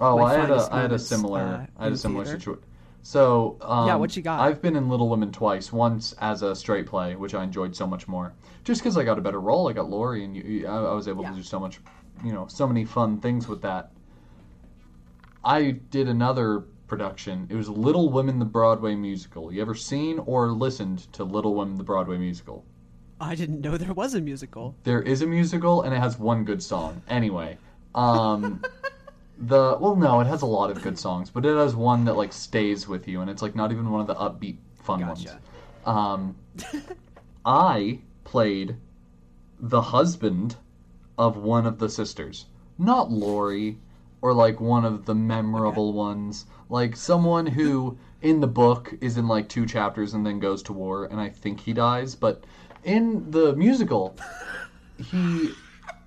Oh, my I had a finest I had a similar uh, I had a similar situation. So um, Yeah, what you got? I've been in Little Women twice. Once as a straight play, which I enjoyed so much more, just because I got a better role. I got Laurie, and you, you- I, I was able Yeah. to do so much, you know, so many fun things with that. I did another production. It was Little Women the Broadway musical. You ever seen or listened to Little Women the Broadway musical? I didn't know there was a musical. There is a musical and it has one good song. Anyway, um the well no, it has a lot of good songs, but it has one that like stays with you and it's like not even one of the upbeat fun Gotcha. ones. Um I played the husband of one of the sisters. Not Laurie or like one of the memorable ones. Like someone who in the book is in like two chapters and then goes to war and I think he dies, but in the musical he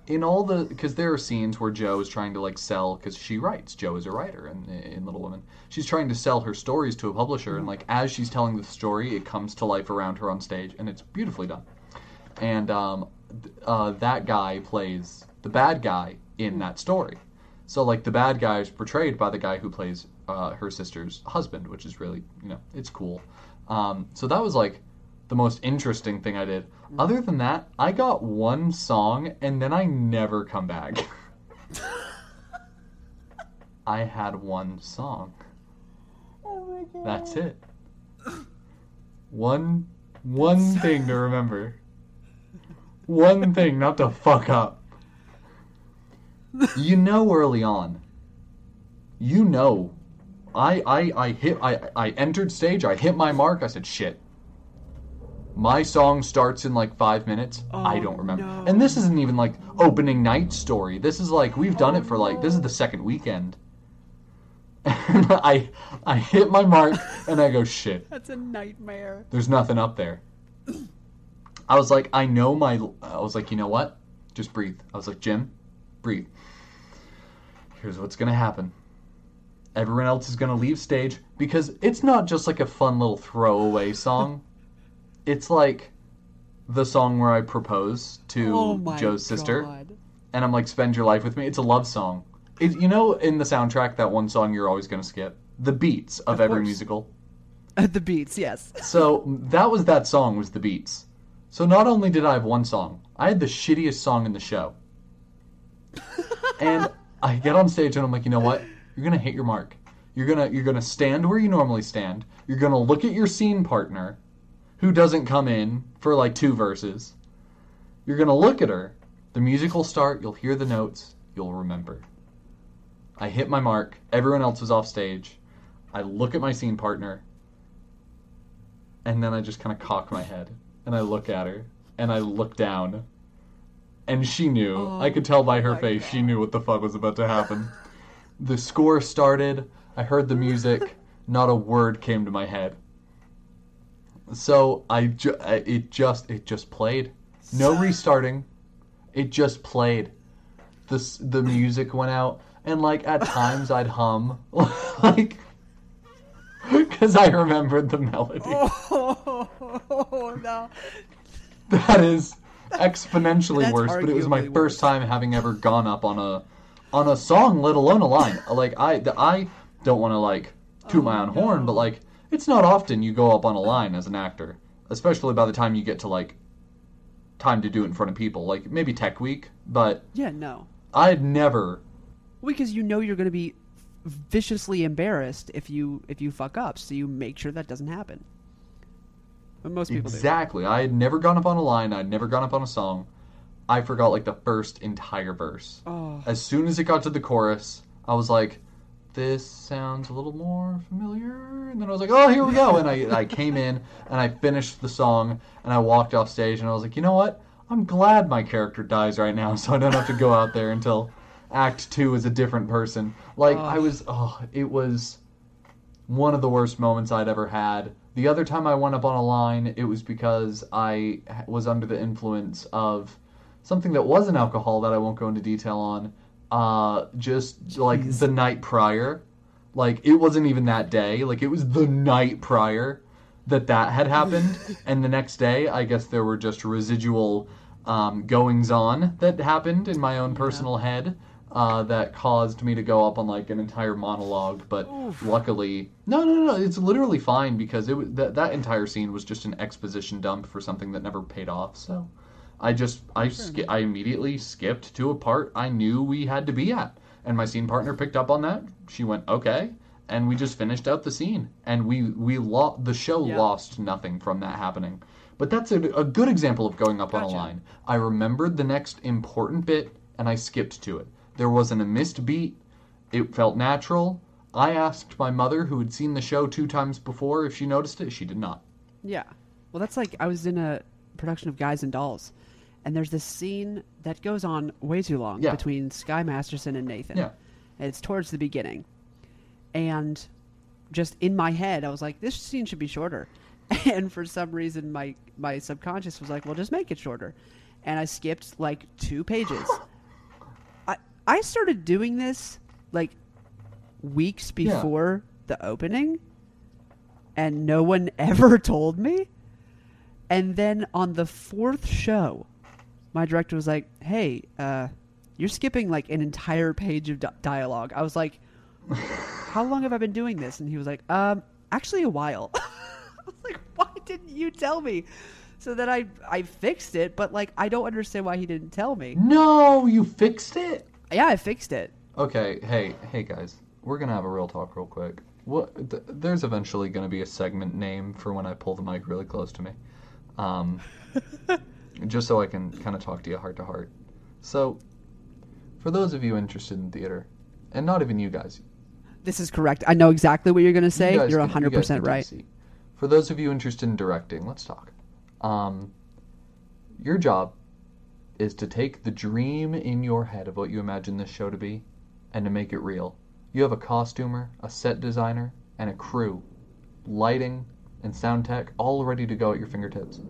in all the because there are scenes where Jo is trying to like sell because she writes. Jo is a writer in, in Little Women. She's trying to sell her stories to a publisher, and like as she's telling the story, it comes to life around her on stage, and it's beautifully done. And um, uh, that guy plays the bad guy in that story. So like the bad guy is portrayed by the guy who plays uh, her sister's husband, which is really you know it's cool. Um, so that was like the most interesting thing I did. Mm. Other than that, I got one song and then I never come back. I had one song. Oh my god. That's it. One one thing to remember. One thing not to fuck up. You know early on. You know. I I I hit I I entered stage, I hit my mark, I said shit. My song starts in like five minutes. I Oh, don't remember. no. And this isn't even like opening night story. This is like we've done it for like this is the second weekend. And I I hit my mark and I go shit. That's a nightmare. There's nothing up there. I was like, I know my. I was like, you know what? Just breathe. I was like, Jim, breathe. Here's what's gonna happen. Everyone else is gonna leave stage because it's not just like a fun little throwaway song. It's like the song where I propose to oh Jo's sister, God. and I'm like, "Spend your life with me." It's a love song. It, you know, in the soundtrack, that one song you're always gonna skip the beats of, Of every course. musical. the beats, yes. So that was that song was the beats. So not only did I have one song, I had the shittiest song in the show. and I get on stage and I'm like, you know what? You're gonna hit your mark. You're gonna you're gonna stand where you normally stand. You're gonna look at your scene partner, who doesn't come in for like two verses. You're gonna look at her. The music will start. You'll hear the notes. You'll remember. I hit my mark. Everyone else was off stage. I look at my scene partner and then I just kind of cock my head and I look at her and I look down and she knew. Oh, I could tell by her my face she knew what the fuck was about to happen. the score started. I heard the music. Not a word came to my head. So I ju- I- it just it just played. No restarting. It just played. The the music went out and like at times I'd hum like cuz I remembered the melody. Oh, no. That is exponentially worse, but it was my arguably first time having ever gone up on a on a song, let alone a line. Like I the, I don't want to like toot my Oh, own horn, but like it's not often you go up on a line as an actor, especially by the time you get to like time to do it in front of people. Like maybe Tech Week, but Yeah, no. I'd never Because you know you're going to be viciously embarrassed if you if you fuck up, so you make sure that doesn't happen. But most people do. exactly. I had never gone up on a line. I'd never gone up on a song. I forgot like the first entire verse. Oh, As soon as it got to the chorus, I was like, "This sounds a little more familiar." And then I was like, "Oh, here we go!" And I I came in and I finished the song and I walked off stage and I was like, "You know what? I'm glad my character dies right now, so I don't have to go out there until Act Two is a different person." Like I Oh. was, oh, it was one of the worst moments I'd ever had. The other time I went up on a line, it was because I was under the influence of something that wasn't alcohol that I won't go into detail on. Uh, just like the night prior, like it wasn't even that day. Like it was the night prior that that had happened, and the next day, I guess there were just residual um, goings on that happened in my own personal head. Uh, that caused me to go up on like an entire monologue, but Oof. luckily, no, no, no, no, it's literally fine because it was, that that entire scene was just an exposition dump for something that never paid off. So, I just I ski- I immediately skipped to a part I knew we had to be at, and my scene partner picked up on that. She went okay, and we just finished out the scene, and we we lo- the show Yeah. lost nothing from that happening. But that's a, a good example of going up on a line. I remembered the next important bit, and I skipped to it. There wasn't a missed beat. It felt natural. I asked my mother, who had seen the show two times before, if she noticed it. She did not. Yeah. Well, that's like I was in a production of Guys and Dolls, and there's this scene that goes on way too long Yeah. between Sky Masterson and Nathan. Yeah. And it's towards the beginning. And just in my head, I was like, this scene should be shorter. And for some reason, my, my subconscious was like, well, just make it shorter. And I skipped like two pages. I, I started doing this like weeks Yeah. before the opening and no one ever told me. And then on the fourth show, my director was like, "Hey, uh, you're skipping like an entire page of di- dialogue." I was like, "How long have I been doing this?" And he was like, "Um, actually, a while." I was like, "Why didn't you tell me?" So then I I fixed it, but like I don't understand why he didn't tell me. No, you fixed it. Yeah, I fixed it. Okay, hey, hey guys, we're gonna have a real talk real quick. What? Th- there's eventually gonna be a segment name for when I pull the mic really close to me, um, just so I can kind of talk to you heart to heart. So, for those of you interested in theater, and not even you guys, This is correct. I know exactly what you're going to say. You you 100 guys percent can take right. For those of you interested in directing, let's talk. Um, your job is to take the dream in your head of what you imagine this show to be and to make it real. You have a costumer, a set designer, and a crew, lighting and sound tech all ready to go at your fingertips.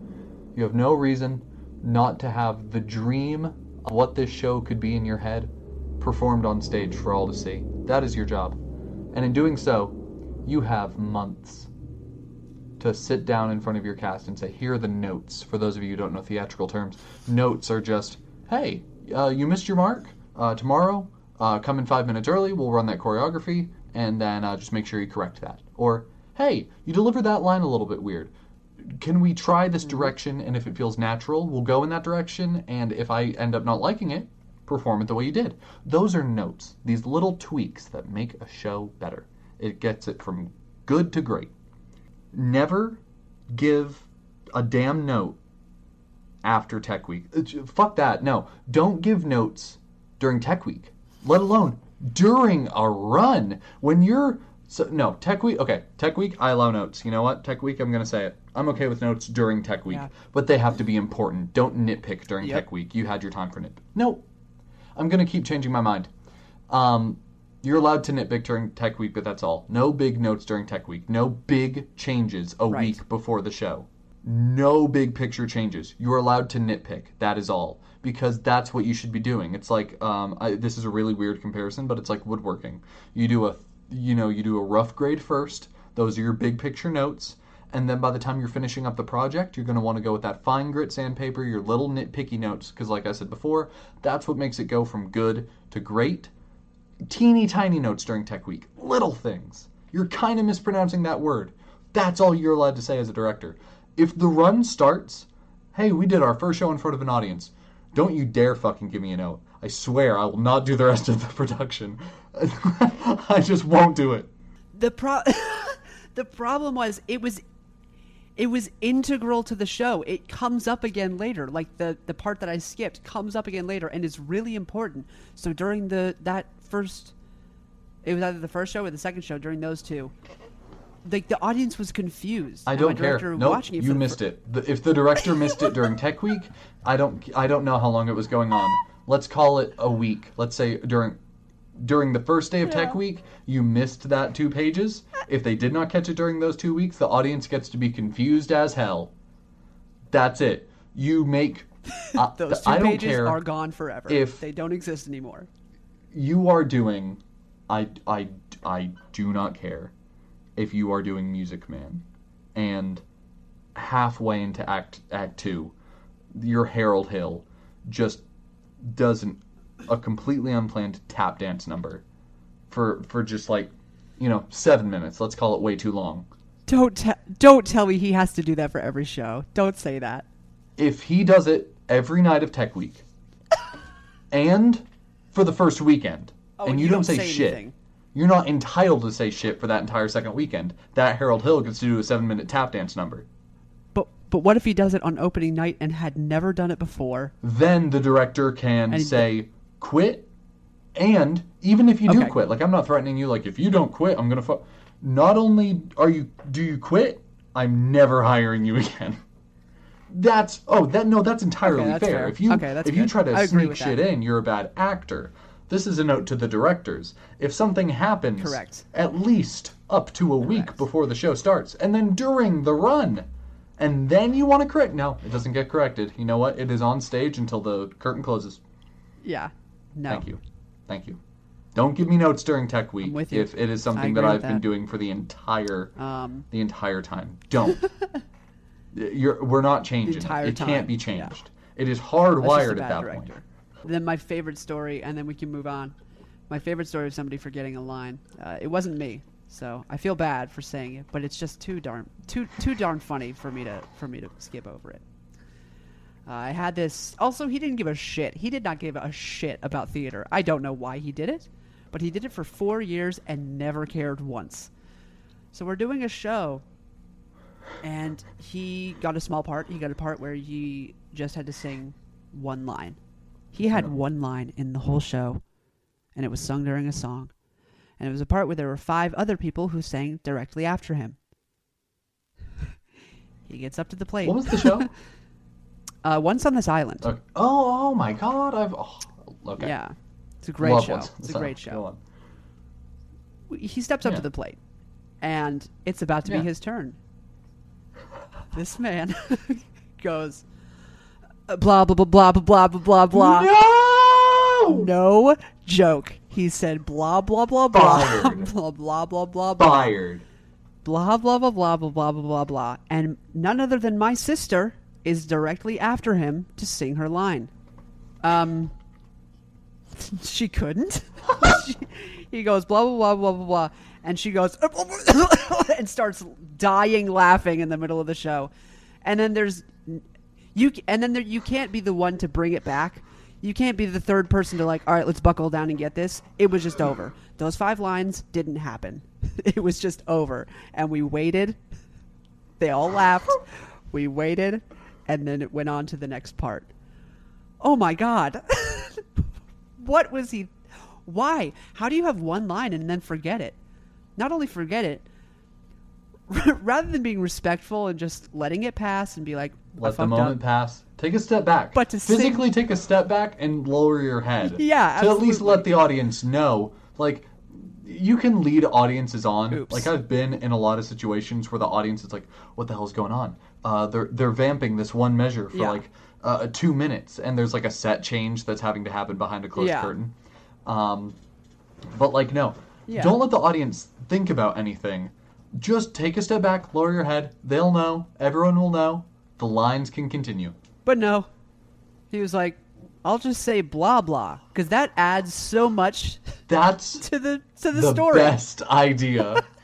You have no reason not to have the dream of what this show could be in your head performed on stage for all to see. That is your job. And in doing so, you have months to sit down in front of your cast and say, here are the notes. For those of you who don't know theatrical terms, notes are just, hey, uh, you missed your mark. Uh, tomorrow, uh, come in five minutes early. We'll run that choreography, and then uh, just make sure you correct that. Or, hey, you delivered that line a little bit weird. Can we try this direction? And if it feels natural, we'll go in that direction. And if I end up not liking it, perform it the way you did. Those are notes. These little tweaks that make a show better. It gets it from good to great. Never give a damn note after Tech Week. Uh, Fuck that. No, don't give notes during Tech Week, let alone during a run. When you're so no Tech Week. Okay, Tech Week. I allow notes. You know what? Tech Week. I'm gonna say it. I'm okay with notes during Tech Week, Yeah. but they have to be important. Don't nitpick during Yep. Tech Week. You had your time for nitpick. No, I'm gonna keep changing my mind. Um, you're allowed to nitpick during Tech Week, but that's all. No big notes during Tech Week. No big changes a Right. week before the show. No big picture changes. You're allowed to nitpick. That is all. Because that's what you should be doing. It's like um, I, this is a really weird comparison, but it's like woodworking. You do a you know you do a rough grade first. Those are your big picture notes. And then by the time you're finishing up the project, you're going to want to go with that fine grit sandpaper, your little nitpicky notes, because like I said before, that's what makes it go from good to great. Teeny tiny notes during tech week little things. You're kind of mispronouncing that word. That's all you're allowed to say as a director. If the run starts hey we did our first show in front of an audience. Don't you dare fucking give me a note. I swear i will not do the rest of the production. I just won't do it. The pro the problem was it was it was integral to the show it comes up again later like the the part that i skipped comes up again later and is really important so during the that first it was either the first show or the second show during those two like the audience was confused I don't care. Nope, it for you missed fir- it. The, if the director missed it during Tech Week, I don't. I don't know how long it was going on. Let's call it a week. Let's say during during the first day of Tech Week, you missed that two pages. If they did not catch it during those two weeks, the audience gets to be confused as hell. That's it. You make. Uh, those two I don't pages care are gone forever if- they don't exist anymore you are doing I, I, I do not care if you are doing Music Man and halfway into act act 2 your Harold Hill just doesn't a completely unplanned tap dance number for for just like you know 7 minutes. Let's call it way too long. Don't te- don't tell me he has to do that for every show. Don't say that. If he does it every night of Tech Week and for the first weekend Oh, and and you, you don't, don't say, say shit. anything. you're not entitled to say shit for that entire second weekend. That harold hill gets to do a seven minute tap dance number. But but what if he does it on opening night and had never done it before? Then the director can And- say quit and even if you do Okay. quit like i'm not threatening you like if you don't quit i'm gonna fu-. not only are you do you quit i'm never hiring you again that's oh that no that's entirely Okay, that's fair. fair. if you Okay, that's if you try to sneak shit that. in you're a bad actor this is a note to the directors if something happens Correct. at least up to a week before the show starts and then during the run and then you want to correct no it doesn't get corrected you know what it is on stage until the curtain closes yeah no Thank you. Thank you. Don't give me notes during Tech Week if it is something that I've with been that. doing for the entire um the entire time. Don't. You're, we're not changing. it. Time, can't be yeah. changed. It is That's just a hardwired at that director. point. Then my favorite story, and then we can move on. My favorite story of somebody forgetting a line. Uh, it wasn't me, so I feel bad for saying it, but it's just too darn too too darn funny for me to for me to skip over it. Uh, I had this. Also, he didn't give a shit. He did not give a shit about theater. I don't know why he did it, but he did it for four years and never cared once. So we're doing a show, and he got a small part. He got a part where he just had to sing one line. He had one line in the whole show, and it was sung during a song. And it was a part where there were five other people who sang directly after him. he gets up to the plate. What was the show? Uh, Once on this island. okay. Oh, oh my God! I've oh, okay. Yeah, it's a great Love show. Once. It's a So, great go show. He steps up Yeah. to the plate, and it's about to Yeah. be his turn. This man goes uh, blah blah blah blah blah blah blah blah. No! No joke. He said blah blah blah blah blah blah blah blah blah Fired. blah blah blah blah blah blah blah blah blah and none other than my sister is directly after him to sing her line. Um she couldn't. She- he goes blah blah blah blah blah blah and she goes and starts dying laughing in the middle of the show. And then there's you and then there, you can't be the one to bring it back. You can't be the third person to like, all right, let's buckle down and get this. It was just over. Those five lines didn't happen. It was just over, and we waited. They all laughed. We waited, and then it went on to the next part. Oh my god, what was he? Why? How do you have one line and then forget it? Not only forget it, rather than being respectful and just letting it pass and be like, Let the moment up. pass. Take a step back. But to sing- physically take a step back and lower your head. Yeah, To at least let the audience know, like, you can lead audiences on. Oops. Like I've been in a lot of situations where the audience is like, "What the hell's going on?" Uh, they're they're vamping this one measure for Yeah. like uh, two minutes, and there's like a set change that's having to happen behind a closed Yeah. curtain. Um, but like, no, Yeah. don't let the audience think about anything. Just take a step back, lower your head. They'll know. Everyone will know. The lines can continue. But no, he was like, I'll just say blah blah because that adds so much That's to the to the, the story. best idea.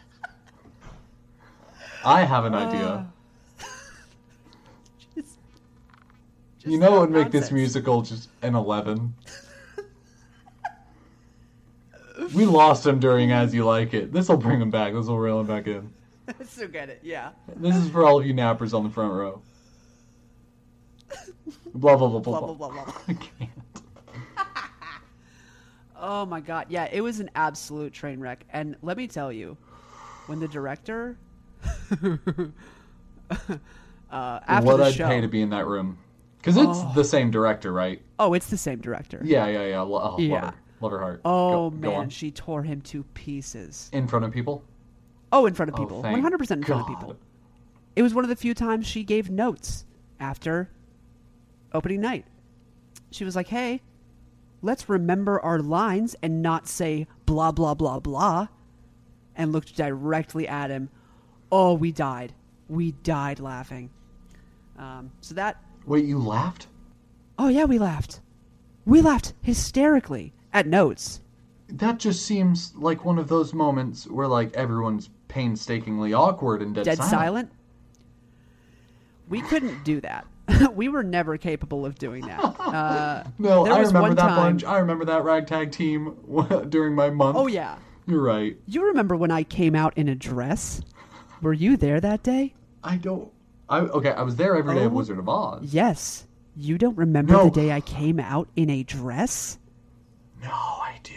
I have an idea. You know what would make this musical just an 11? we lost him during As You Like It. This will bring him back. This will reel him back in. so get it, yeah. This is for all of you nappers on the front row. Blah, blah, blah, blah, Blah blah blah blah. I can't. Oh my god, yeah, it was an absolute train wreck. And let me tell you, when the director, uh, after what the I'd show, pay to be in that room. Because it's Oh. the same director, right? oh, it's the same director. Yeah, yeah, yeah. Oh, Love Yeah. her. Love her heart. Oh Go- go man, on. she tore him to pieces. In front of people? Oh, in front of Oh, people, hundred percent in front of people. It was one of the few times she gave notes after opening night. She was like, "Hey, let's remember our lines and not say blah blah blah blah," and looked directly at him. Oh, we died. We died laughing. Um, so that. Wait, you laughed? Oh yeah, we laughed. We laughed hysterically at notes. That just seems like one of those moments where like everyone's painstakingly awkward and dead, Dead silent. silent. We couldn't do that. we were never capable of doing that. Uh, No, I remember that time- bunch. I remember that ragtag team during my month. oh yeah. You're right. You remember when I came out in a dress? Were you there that day? I don't. I okay. I was there every day of Oh. Wizard of Oz. Yes. You don't remember No. the day I came out in a dress? No, I do.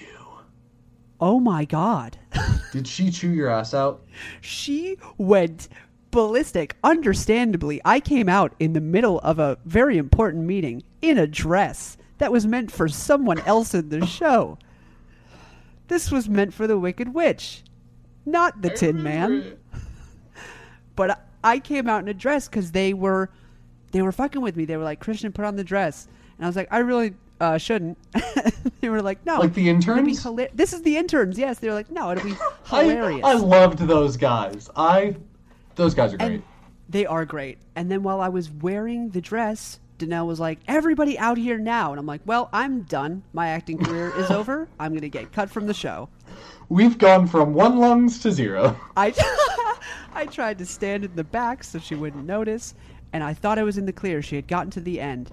Oh my god. Did she chew your ass out? she went ballistic. Understandably, I came out in the middle of a very important meeting in a dress that was meant for someone else in the show. This was meant for the Wicked Witch, not the Tin Man. But I- I came out in a dress because they were, they were fucking with me. They were like, "Christian, put on the dress," and I was like, "I really uh, shouldn't." they were like, "No, Like the interns? hila- This is the interns. Yes, they were like, "No, it'll be I, hilarious." I loved those guys. I. Those guys are great. and they are great. And then while I was wearing the dress, Danelle was like, "Everybody out here now!" And I'm like, "Well, I'm done. My acting career is over. I'm gonna get cut from the show." We've gone from one lungs to zero. I I tried to stand in the back so she wouldn't notice, and I thought I was in the clear. She had gotten to the end,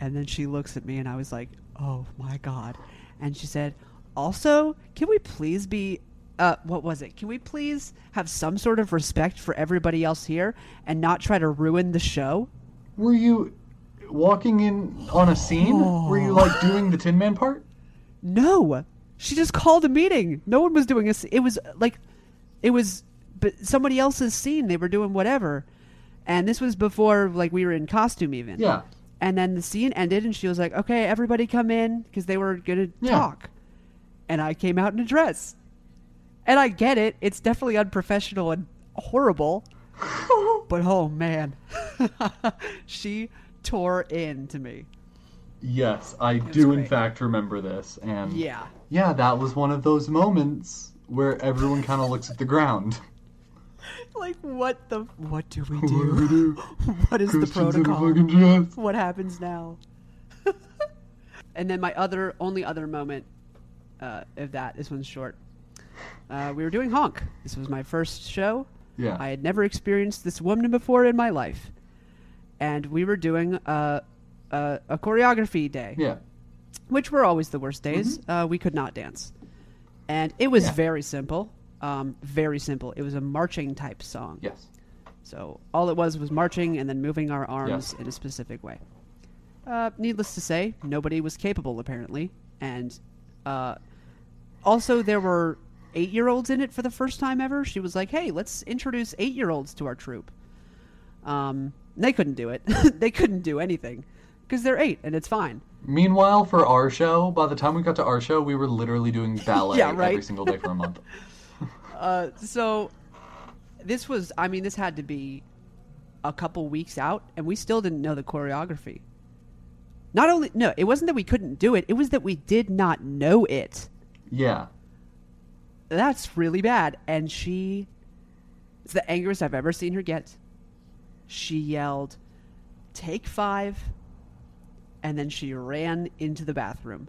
and then she looks at me, and I was like, "Oh my god!" And she said, "Also, can we please be." Uh, what was it? Can we please have some sort of respect for everybody else here and not try to ruin the show? Were you walking in on a scene? Were you like doing the Tin Man part? No, she just called a meeting. No one was doing a. It was like, it was, but somebody else's scene. They were doing whatever, and this was before like we were in costume even. Yeah. And then the scene ended, and she was like, "Okay, everybody come in," because they were gonna Yeah. talk. And I came out in a dress, and I get it. It's definitely unprofessional and horrible, but oh man, she tore into me. Yes, I do in fact remember this, and Yeah. Yeah, that was one of those moments where everyone kind of looks at the ground. Like what the what do we What do we do? do? what is the Christians a protocol? What happens now? and then my other only other moment uh, of that this one's short. Uh, we were doing honk. This was my first show. Yeah. I had never experienced this woman before in my life, and we were doing a a, a choreography day. yeah. Which were always the worst days. Uh, we could not dance, and it was Yeah. very simple. Um, very simple. It was a marching type song. Yes. So all it was was marching and then moving our arms Yes. in a specific way. Uh, needless to say, nobody was capable apparently, and uh, also there were eight-year-olds in it for the first time ever. She was like, "Hey, let's introduce eight-year-olds to our troupe." Um, they couldn't do it. they couldn't do anything because they're eight, and it's fine. Meanwhile, for our show, by the time we got to our show, we were literally doing ballet Yeah, right. every single day for a month. Uh, so this was, I mean, this had to be a couple weeks out, and we still didn't know the choreography. Not only, no, it wasn't that we couldn't do it, it was that we did not know it. Yeah. That's really bad. And she, it's the angriest I've ever seen her get. She yelled, take five, and then she ran into the bathroom.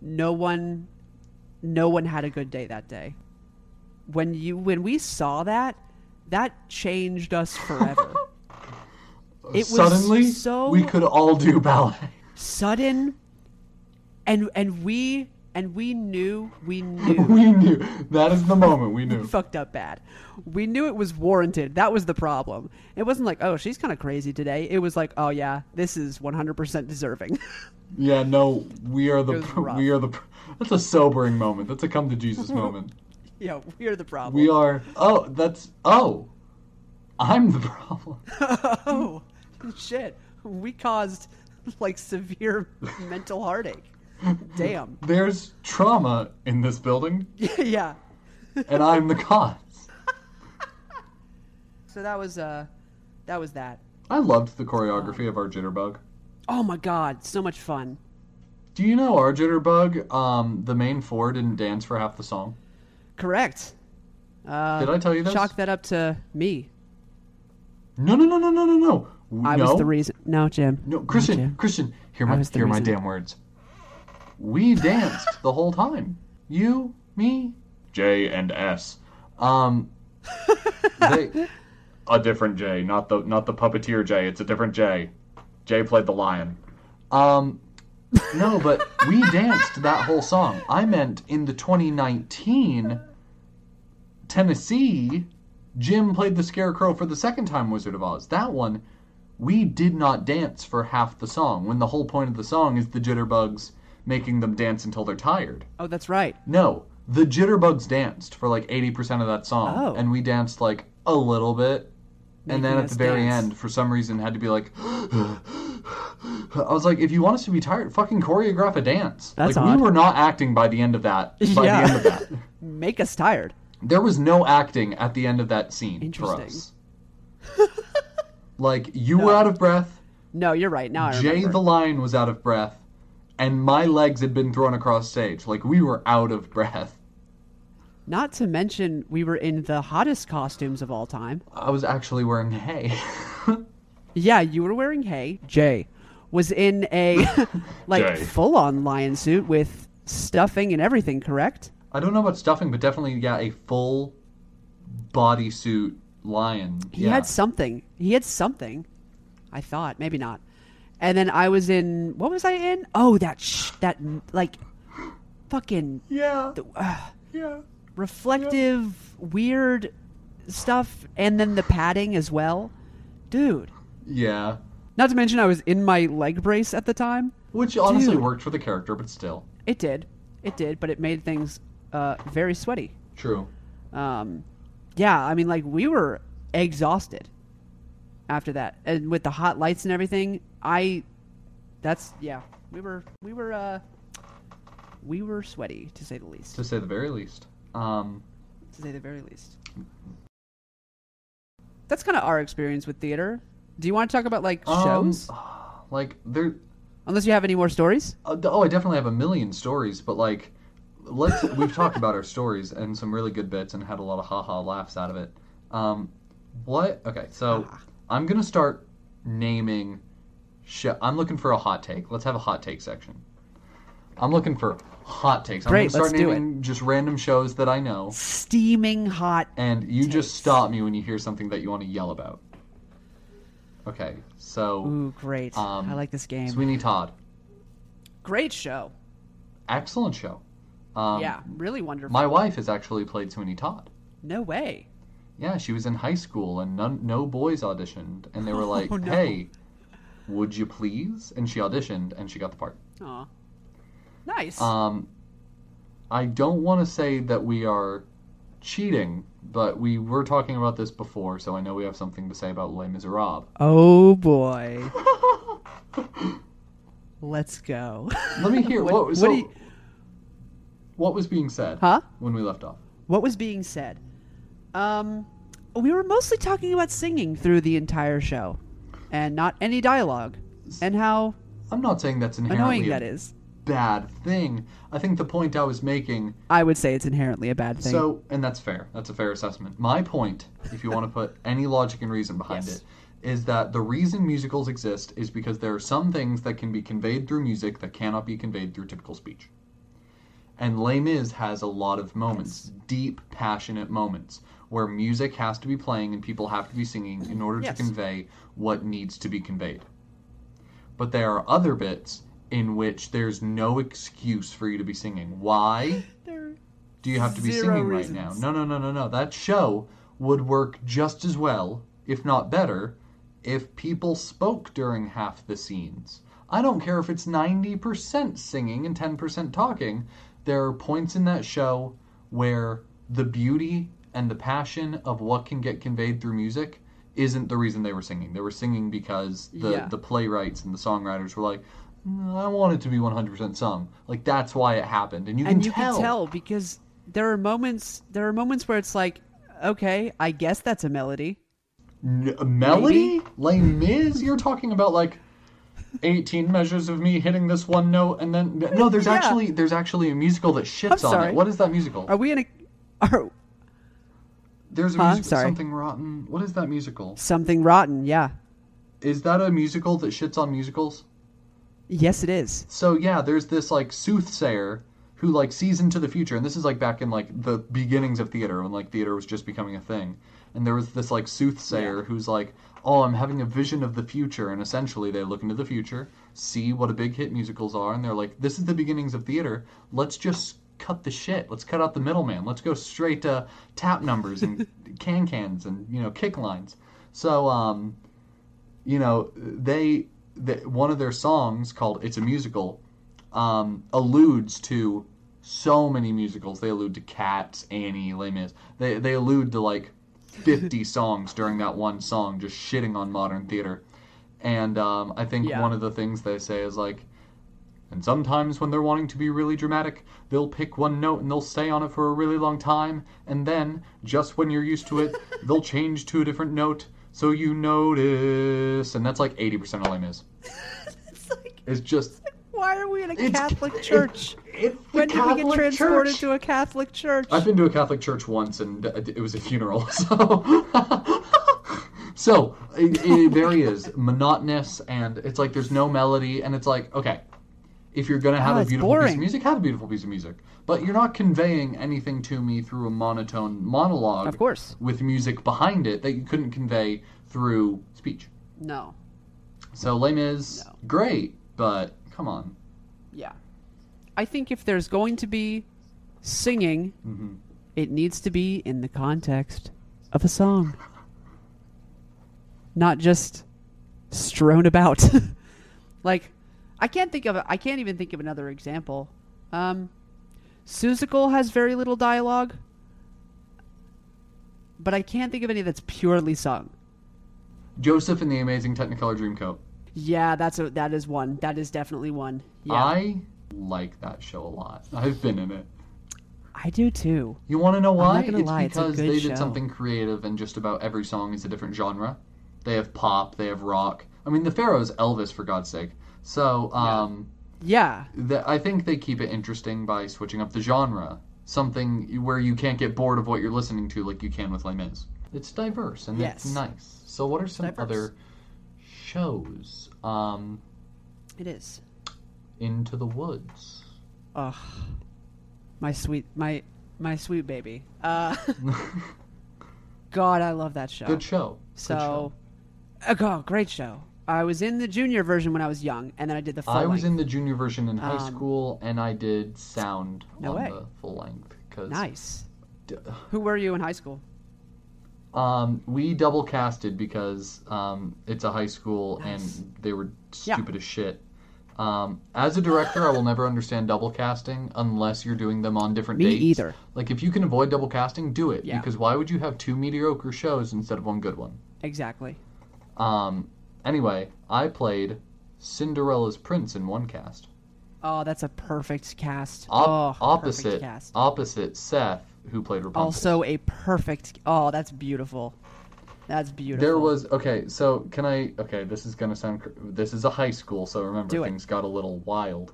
No one, no one had a good day that day. When you, when we saw that, that changed us forever. It was Suddenly, so- we could all do ballet. Sudden, and and we and we knew we knew we knew. That is the moment we knew. fucked up bad. We knew it was warranted. That was the problem. It wasn't like, oh, she's kind of crazy today. It was like, oh yeah, this is 100% deserving. Yeah, no, we are the It was rough. we are the That's a sobering moment. That's a come to Jesus moment. yeah, we're the problem. We are Oh, that's oh. I'm the problem. oh, shit. We caused like severe mental heartache. Damn. There's trauma in this building yeah. and I'm the cause. So that was uh that was that. I loved the choreography of our jitterbug. Oh my god, so much fun. Do you know our jitterbug? Um, the main four didn't dance for half the song. Correct. Uh, Did I tell you this? Chalk that up to me. No, no, no, no, no, no, no. I no, was the reason. No, Jim. no, Christian, Jim. Christian, hear my hear my damn words. We danced the whole time. You, me, J, and S. Um, they, a different J, not the not the puppeteer J. It's a different J. J played the lion. Um, no, but we danced that whole song. I meant in the 2019 Tennessee, Jim played the Scarecrow for the second time Wizard of Oz. That one, we did not dance for half the song, when the whole point of the song is the jitterbugs making them dance until they're tired. Oh, that's right. No, the jitterbugs danced for like 80% of that song, Oh. and we danced like a little bit. And then at the very dance. end, for some reason, had to be like, I was like, if you want us to be tired, fucking choreograph a dance. That's like odd. we were not acting by the end of that. By Yeah. the end of that, Make us tired. there was no acting at the end of that scene for Interesting. us. like you were out of breath. No, you're right. Now I Jay remember. the lion was out of breath, and my legs had been thrown across stage. Like we were out of breath. Not to mention, we were in the hottest costumes of all time. I was actually wearing hay. Yeah, you were wearing hay. Jay was in a like full-on lion suit with stuffing and everything. Correct? I don't know about stuffing, but definitely yeah, a full bodysuit lion. He yeah. had something. He had something. I thought maybe not. And then I was in. What was I in? Oh, that sh- that like fucking yeah, uh, yeah. reflective weird stuff, and then the padding as well, dude. Yeah. Not to mention, I was in my leg brace at the time. Which honestly Dude. worked for the character, but still. It did, it did, but it made things uh, very sweaty. True. Um, yeah, I mean, like we were exhausted after that, and with the hot lights and everything. I, that's yeah, we were we were uh, we were sweaty to say the least, To say the very least. Um to say the very least. That's kind of our experience with theater. Do you want to talk about like um, shows? like there Unless you have any more stories. Uh, oh, I definitely have a million stories, but like, let's. we've talked about our stories and some really good bits and had a lot of haha laughs out of it. Um, what? Okay, so. I'm gonna start naming. Sh- I'm looking for a hot take. Let's have a hot take section. I'm looking for hot takes. Great, I'm gonna let's start do it. naming just random shows that I know, Steaming hot. and you just stop me when you hear something that you want to yell about. Okay, so Ooh, great. Um, I like this game. Sweeney Todd, Great show. excellent show. Um, yeah, really wonderful. My wife has actually played Sweeney Todd. no way. Yeah, she was in high school and none, no boys auditioned, and they were like, Oh, no. "Hey, would you please?" And she auditioned, and she got the part. Aw. Nice. Um, I don't want to say that we are cheating, but we were talking about this before, so I know we have something to say about Les Miserables. oh boy. Let's go. Let me hear what. What- so, what you- what was being said huh? when we left off? What was being said? Um, we were mostly talking about singing through the entire show, and not any dialogue, and how I'm not saying that's inherently annoying that is. bad thing. I think the point I was making I would say it's inherently a bad thing. So, and that's fair. That's a fair assessment. My point, if you want to put any logic and reason behind Yes. it, is that the reason musicals exist is because there are some things that can be conveyed through music that cannot be conveyed through typical speech. And Les Mis has a lot of moments, deep, passionate moments, where music has to be playing and people have to be singing in order Yes. to convey what needs to be conveyed. But there are other bits in which there's no excuse for you to be singing. Why? Do you have to be singing reasons. right now? No, no, no, no, no. That show would work just as well, if not better, if people spoke during half the scenes. I don't care if it's 90% singing and 10% talking. There are points in that show where the beauty and the passion of what can get conveyed through music isn't the reason they were singing. They were singing because the, Yeah. the playwrights and the songwriters were like, "Mm, I want it to be 100% sung. Like, that's why it happened. And you can and you tell. can tell because there are moments. There are moments where it's like, okay, I guess that's a melody. N- melody? Les Mis? You're talking about like 18 measures of me hitting this one note and then no there's Yeah. actually there's actually a musical that shits on it. What is that musical? Are we in a? Are There's a Huh? musical Sorry. something rotten. What is that musical? something rotten? Yeah. Is that a musical that shits on musicals? Yes, it is. So yeah, there's this like soothsayer who like sees into the future, and this is like back in like the beginnings of theater when like theater was just becoming a thing. And there was this like soothsayer who's like, "Oh, I'm having a vision of the future," and essentially they look into the future, see what a big hit musicals are, and they're like, "This is the beginnings of theater. Let's just cut the shit. Let's cut out the middleman. Let's go straight to tap numbers and can cans and you know kick lines." So um, you know, they, they one of their songs called "It's a Musical" um, alludes to so many musicals. They allude to Cats, Annie, Les Mis. They they allude to like fifty songs during that one song, just shitting on modern theater. And um, I think Yeah. one of the things they say is like. And sometimes when they're wanting to be really dramatic, they'll pick one note and they'll stay on it for a really long time, and then, just when you're used to it, they'll change to a different note, so you notice. And that's like 80% of Les Mis. It's like, It's just. why are we in a Catholic church? it's the when did we get transported Church. to a Catholic church? I've been to a Catholic church once, and it was a funeral. So, so it, it, there he is, monotonous, and it's like there's no melody, and it's like okay, if you're gonna have Oh, a beautiful piece of music, have a beautiful piece of music, but you're not conveying anything to me through a monotone monologue. Of course. with music behind it that you couldn't convey through speech. no. So Les Mis, No. great, but come on. Yeah. I think if there's going to be singing, Mhm. it needs to be in the context of a song. Not just strewn about. like I can't think of I can't even think of another example. Um Seussical has very little dialogue. But I can't think of any that's purely sung. Joseph and the Amazing Technicolor Dreamcoat. Yeah, that's a that is one. That is definitely one. Yeah. I like that show a lot. I've been in it. I do too. You want to know why? it's lie, it's because good they show. did something creative, and just about every song is a different genre. They have pop, they have rock. I mean, the Pharaoh's Elvis, for God's sake. So, um, Yeah. that I think they keep it interesting by switching up the genre. Something where you can't get bored of what you're listening to like you can with Les Mis. It's diverse and Yes. it's nice. So, what are some diverse. other shows? Um, It is. Into the Woods. Ugh. My sweet my my sweet baby. Uh God, I love that show. Good show. Good so show. uh, God, great show. I was in the junior version when I was young, and then I did the full I was length. in the junior version in high Um, school, and I did sound No on way. the full length. Cause, Nice. d- Who were you in high school? Um, we double casted because um, it's a high school Nice. and they were Yeah. stupid as shit. Um, as a director, I will never understand double casting unless you're doing them on different Me dates. either. Like if you can avoid double casting, do it. Yeah. Because why would you have two mediocre shows instead of one good one? Exactly. Um, anyway, I played Cinderella's prince in one cast. Oh, that's a perfect cast. Op- oh, opposite, perfect cast. opposite Seth, who played Rapunzel. Also a perfect. Oh, that's beautiful. That's beautiful. There was okay. So can I? Okay, this is gonna sound. This is a high school, so remember Do it. things got a little wild.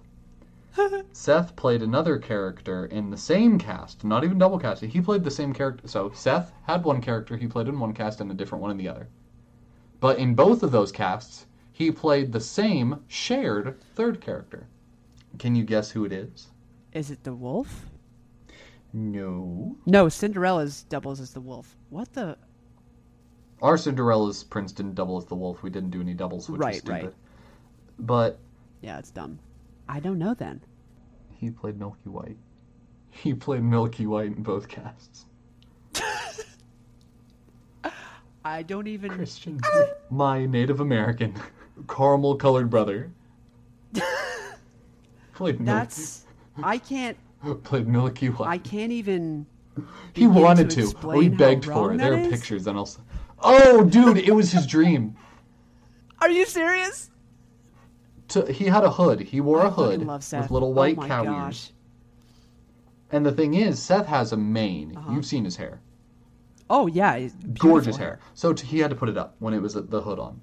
Seth played another character in the same cast, not even double casted. He played the same character. So Seth had one character he played in one cast and a different one in the other. But in both of those casts, he played the same shared third character. Can you guess who it is? Is it the wolf? No. No, Cinderella's doubles as the wolf. What the? Our Cinderella's prince didn't double as the wolf. We didn't do any doubles, which Right, is stupid. right. But Yeah, it's dumb. I don't know then. He played Milky White. He played Milky White in both casts. I don't even. Christian. My Native American, caramel colored brother. played Milky, I can't. played Milky Way. I can't even. He wanted to to. we begged for it. There that are pictures and also. Oh, dude, it was his dream. Are you serious? To, he had a hood. He wore I a hood with little white oh cow gosh. ears. And the thing is, Seth has a mane. Uh-huh. You've seen his hair. Oh yeah, gorgeous beautiful hair. So t- he had to put it up when it was the hood on,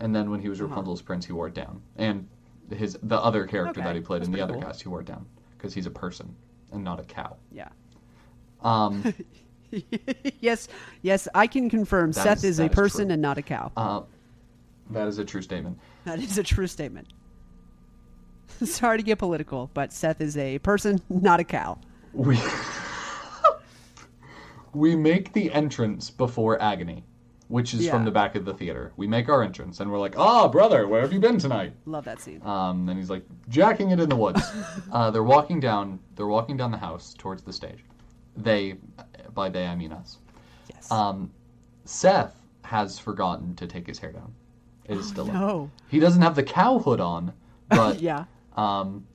and then when he was Uh-huh. Rapunzel's prince, he wore it down. And his the other character Okay, that he played in the other cool. cast, he wore it down because he's a person and not a cow. Yeah. Um, yes, yes, I can confirm. Seth is- is, a is person true. and not a cow. uh, that is a true statement. That is a true statement. Sorry to get political, but Seth is a person, not a cow. We we make the entrance before agony, which is from the back of the theater. We make our entrance, and we're like, "Ah, brother, where have you been tonight?" Love that scene. Um, and he's like jacking it in the woods. uh, they're walking down. They're walking down the house towards the stage. They, by they I mean us. yes. Um, Seth has forgotten to take his hair down. It is still up. no. He doesn't have the cow hood on, but yeah. um,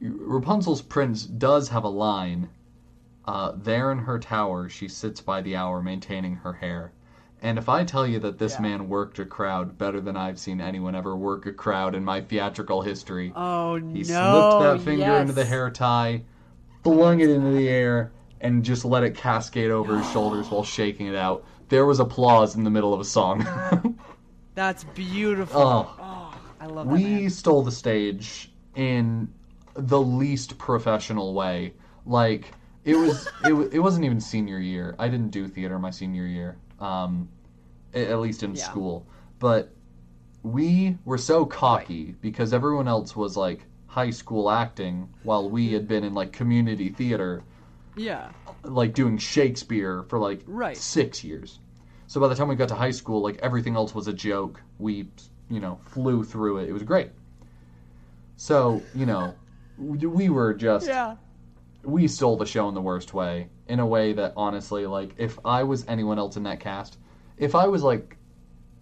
Rapunzel's prince does have a line. Uh, there in her tower, she sits by the hour, maintaining her hair. And if I tell you that this Yeah. man worked a crowd better than I've seen anyone ever work a crowd in my theatrical history, Oh he no. slipped that finger yes. into the hair tie, flung it into the air, and just let it cascade over his shoulders while shaking it out. There was applause in the middle of a song. That's beautiful. oh. Oh, I love that. We man. stole the stage in the least professional way. Like it was, it, it wasn't even senior year. I didn't do theater my senior year, um, at least in Yeah. school. But we were so cocky because everyone else was like high school acting, while we had been in like community theater, Yeah. like doing Shakespeare for like Right. six years. So by the time we got to high school, like everything else was a joke. We, you know, flew through it. It was great. So you know, we were just Yeah. We stole the show in the worst way. In a way that honestly, like, if I was anyone else in that cast, if I was like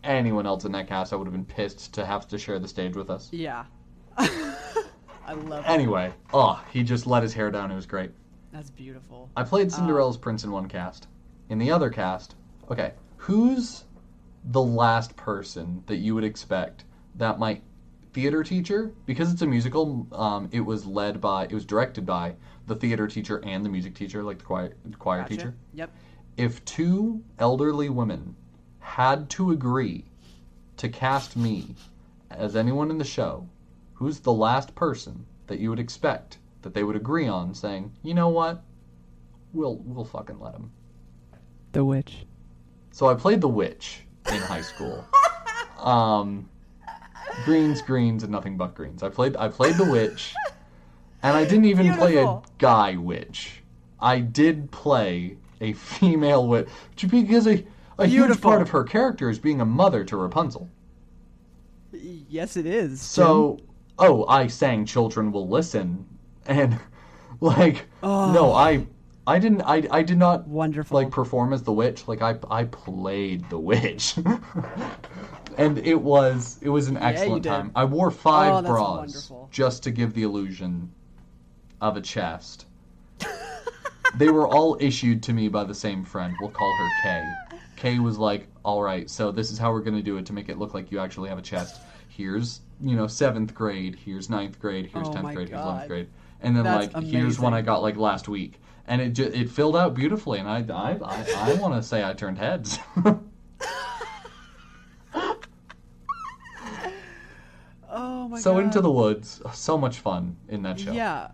anyone else in that cast, I would have been pissed to have to share the stage with us. Yeah. I love it. Anyway, oh, he just let his hair down. It was great. That's beautiful. I played Cinderella's prince in one cast. In the other cast, okay, who's the last person that you would expect that might theater teacher because it's a musical um, it was led by it was directed by the theater teacher and the music teacher like the choir, choir Gotcha. teacher Yep. if two elderly women had to agree to cast me as anyone in the show, who's the last person that you would expect that they would agree on saying, you know what, we'll we'll fucking let him. The witch. So I played the witch in high school. Um, greens, greens, and nothing but greens. I played I played the witch, and I didn't even play a guy witch. I did play a female witch because a a huge part of her character is being a mother to Rapunzel. Yes, it is. So, oh, I sang "Children Will Listen," and like, no, I, I didn't, I, I did not Wonderful. like perform as the witch. Like I, I played the witch, and it was, it was an excellent did. time. I wore five Oh, bras wonderful. just to give the illusion of a chest. they were all issued to me by the same friend. We'll call her Kay. Kay was like, "All right, so this is how we're gonna do it to make it look like you actually have a chest. Here's, you know, seventh grade. Here's ninth grade. Here's Oh tenth my grade. Here's God. eleventh grade. And then That's like, here's one amazing. I got like last week, and it ju- it filled out beautifully. And I I I, I want to say I turned heads. oh my god. so into the woods, so much fun in that show. Yeah.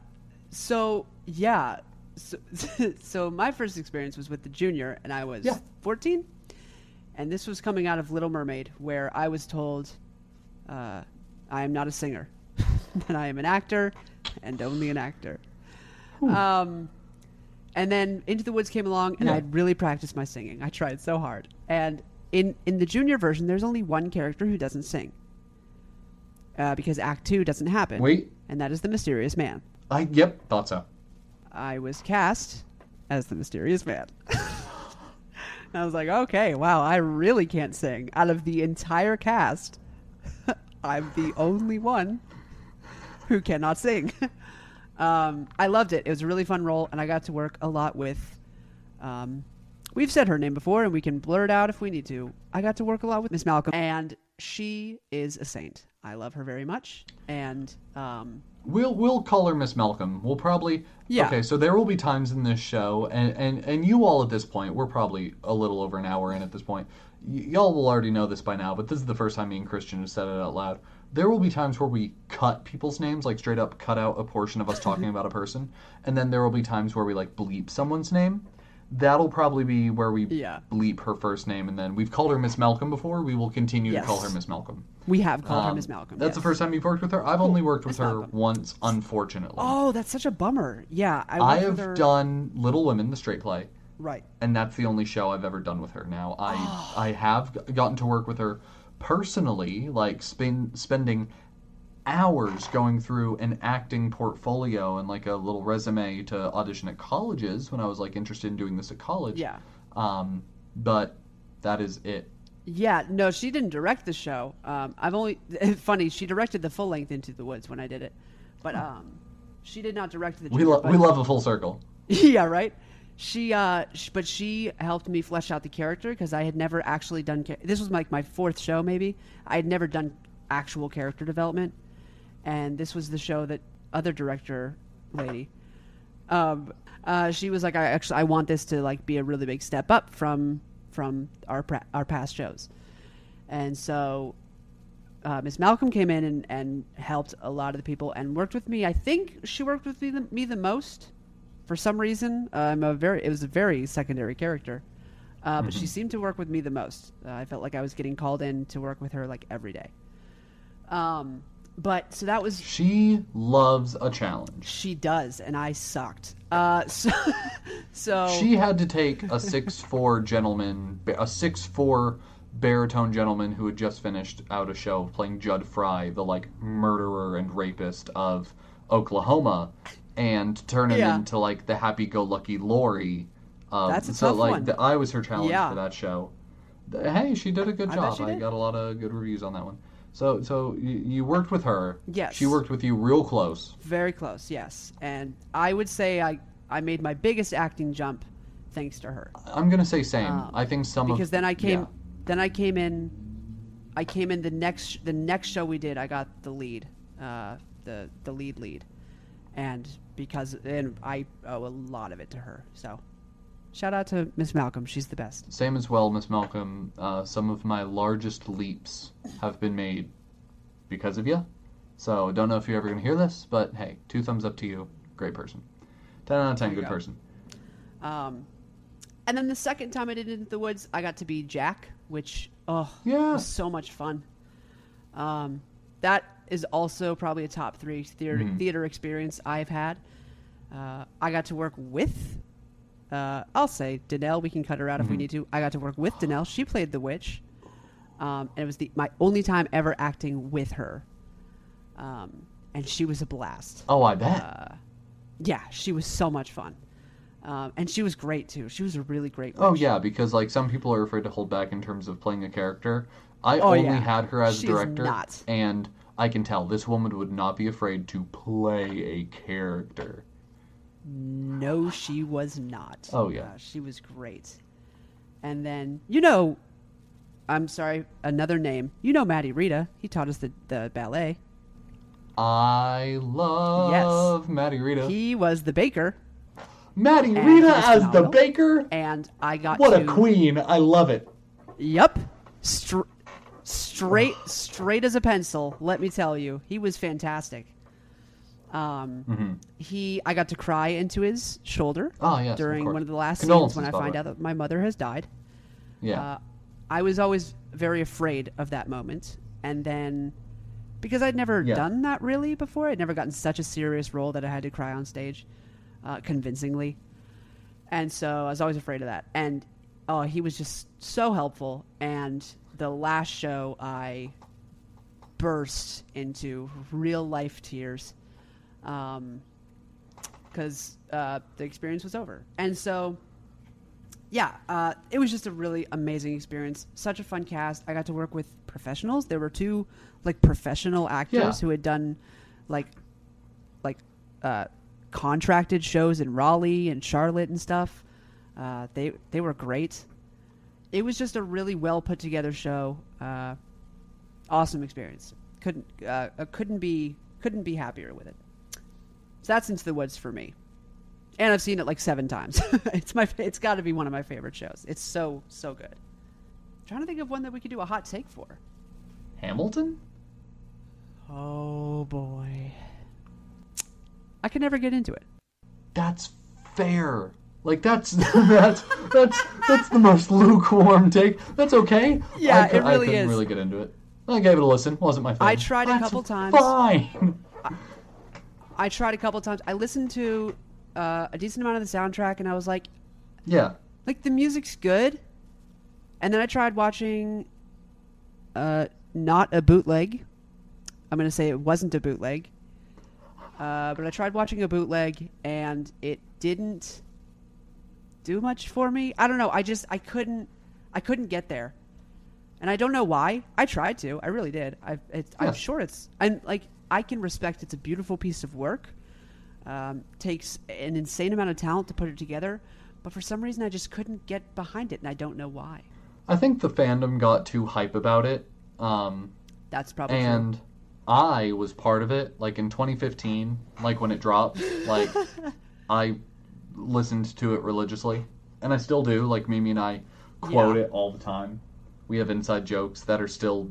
So yeah. So, so my first experience was with the junior, and I was Yeah. 14, and this was coming out of Little Mermaid, where I was told, uh, "I am not a singer, that I am an actor, and only an actor." Um, and then Into the Woods came along, and Yeah. I'd really practiced my singing. I tried so hard, and in in the junior version, there's only one character who doesn't sing. Uh, because Act Two doesn't happen Wait, and that is the mysterious man. I yep thought so. I was cast as the mysterious man. I was like, okay, wow, I really can't sing. Out of the entire cast, I'm the only one who cannot sing. um, I loved it. It was a really fun role, and I got to work a lot with. Um, we've said her name before, and we can blur it out if we need to. I got to work a lot with Miss Malcolm, and she is a saint. I love her very much, and um, We'll we'll call her Miss Malcolm. We'll probably Yeah. Okay, so there will be times in this show, and and and you all at this point, we're probably a little over an hour in at this point. Y- y'all will already know this by now, but this is the first time me and Christian have said it out loud. There will be times where we cut people's names, like straight up cut out a portion of us talking about a person, and then there will be times where we like bleep someone's name. That'll probably be where we Yeah. bleep her first name, and then we've called her Miss Malcolm before. We will continue to call her Miss Malcolm. we have called her Um, Miss Malcolm. That's yes. the first time you've worked with her. I've only worked with Miss her Malcolm. once, unfortunately. Oh, that's such a bummer. Yeah, I, I have her- done Little Women, the straight play, right. and that's the only show I've ever done with her. Now I. I have gotten to work with her personally, like spend, spending hours going through an acting portfolio and like a little resume to audition at colleges when I was like interested in doing this at college. Yeah. Um, but that is it. Yeah, no, she didn't direct the show. Um, I've only funny. She directed the full length Into the Woods when I did it, but um, she did not direct the. We but- we love a full circle. yeah, right. She, uh, sh- but she helped me flesh out the character because I had never actually done. This was like my fourth show, maybe. I had never done actual character development, and this was the show that other director lady. Um, uh, she was like, I actually I want this to like be a really big step up from from our pra- our past shows, and so uh, Miss Malcolm came in and, and helped a lot of the people and worked with me. I think she worked with me the, me the most for some reason. Uh, I'm a very it was a very secondary character, uh, but she seemed to work with me the most. Uh, I felt like I was getting called in to work with her like every day. Um, but so that was She loves a challenge. she does, and I sucked. Uh, so so She had to take a six four gentleman, a six four baritone gentleman who had just finished out a show playing Jud Fry, the like murderer and rapist of Oklahoma, and turn him Yeah. into like the happy-go-lucky Laurie. Of, That's a so tough like one. The, I was her challenge Yeah. for that show. Hey, she did a good I job. I got a lot of good reviews on that one. So so you, you worked with her. Yes. She worked with you real close. Very close, yes. And I would say I, I made my biggest acting jump thanks to her. I'm gonna say same. Um, I think some Because of then I came yeah. then I came in I came in the next the next show we did, I got the lead. Uh, the the lead lead. And because and I owe a lot of it to her. So shout out to Miss Malcolm, she's the best. Same as well, Miss Malcolm. Uh, some of my largest leaps have been made because of you. So don't know if you're ever gonna hear this, but hey, two thumbs up to you. Great person. Ten out of ten, good go. person. Um, and then the second time I did Into the Woods, I got to be Jack, which oh Yeah. was so much fun. Um, that is also probably a top three theater Mhm. theater experience I've had. Uh, I got to work with, uh, I'll say Danelle. We can cut her out if we Mhm. need to. I got to work with Danelle. She played the witch, um, and it was the my only time ever acting with her. Um, and she was a blast. Oh, I bet. Uh, yeah, she was so much fun. Um, and she was great too. She was a really great. Oh yeah, because like some people are afraid to hold back in terms of playing a character. I Oh, only yeah. had her as a She's director, not. and I can tell this woman would not be afraid to play a character. No, she was not. Oh, yeah. Uh, she was great. And then you know, I'm sorry, another name. You know, Maddie Rita. He taught us the the ballet. I love Maddie Rita. He was the baker, Maddie Rita as the baker. and I got What to, a queen! I love it. Yep. Str- straight straight as a pencil, let me tell you. He was fantastic. Um hmm he I got to cry into his shoulder Oh yes, during of one of the last scenes when I find out that my mother has died. Yeah. Uh, I was always very afraid of that moment. And then because I'd never Yeah. done that really before, I'd never gotten such a serious role that I had to cry on stage uh, convincingly. And so I was always afraid of that. And oh, he was just so helpful. And the last show, I burst into real life tears because uh, the experience was over. And so, yeah, uh, it was just a really amazing experience. Such a fun cast. I got to work with professionals. There were two like professional actors Yeah. who had done like like uh, contracted shows in Raleigh and Charlotte and stuff. Uh, they they were great. It was just a really well put together show. Uh, awesome experience. Couldn't uh, couldn't be couldn't be happier with it. So that's Into the Woods for me, and I've seen it like seven times. it's my it's got to be one of my favorite shows. It's so so good. trying to think of one that we could do a hot take for. Hamilton. Oh boy, I could never get into it. That's fair. Like that's that's that's that's the most lukewarm take. That's okay. Yeah, I, cou- it really I couldn't is. really get into it. I gave it a listen. Wasn't my favorite. I tried a That's couple times. Fine. I tried a couple times. I listened to uh, a decent amount of the soundtrack, and I was like, Yeah. like the music's good. And then I tried watching uh, not a bootleg. I'm going to say it wasn't a bootleg. Uh, but I tried watching a bootleg and it didn't do much for me. I don't know. I just I couldn't I couldn't get there. And I don't know why. I tried to. I really did. I it's, I'm sure it's I'm like I can respect it's a beautiful piece of work. Um, takes an insane amount of talent to put it together, but for some reason I just couldn't get behind it and I don't know why. I think the fandom got too hype about it. Um, That's probably true. and I was part of it. Like in 2015, like when it dropped, like I listened to it religiously, and I still do. Like Mimi and I quote Yeah. it all the time. We have inside jokes that are still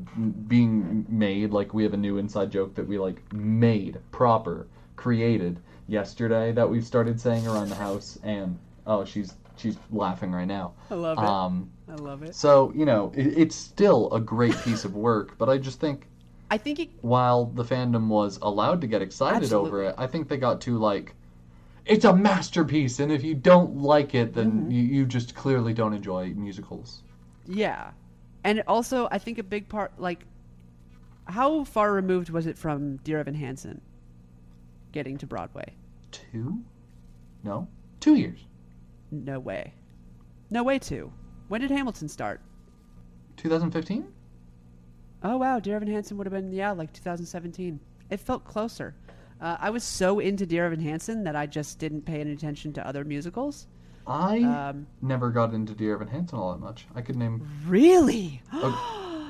being made. Like we have a new inside joke that we like made proper, created yesterday that we've started saying around the house. And oh, she's she's laughing right now. I love it. Um, I love it. so you know, it, it's still a great piece of work, but I just think I think it while the fandom was allowed to get excited over it, I think they got too like, it's a masterpiece, and if you don't like it, then Mm-hmm. you, you just clearly don't enjoy musicals. Yeah. And also, I think a big part, like, how far removed was it from Dear Evan Hansen getting to Broadway? Two? No, two years. No way. No way, too. When did Hamilton start? 2015. Oh, wow. Dear Evan Hansen would have been, yeah, like 2017. It felt closer. Uh, I was so into Dear Evan Hansen that I just didn't pay any attention to other musicals. I Um, never got into Dear Evan Hansen all that much. I could name. really?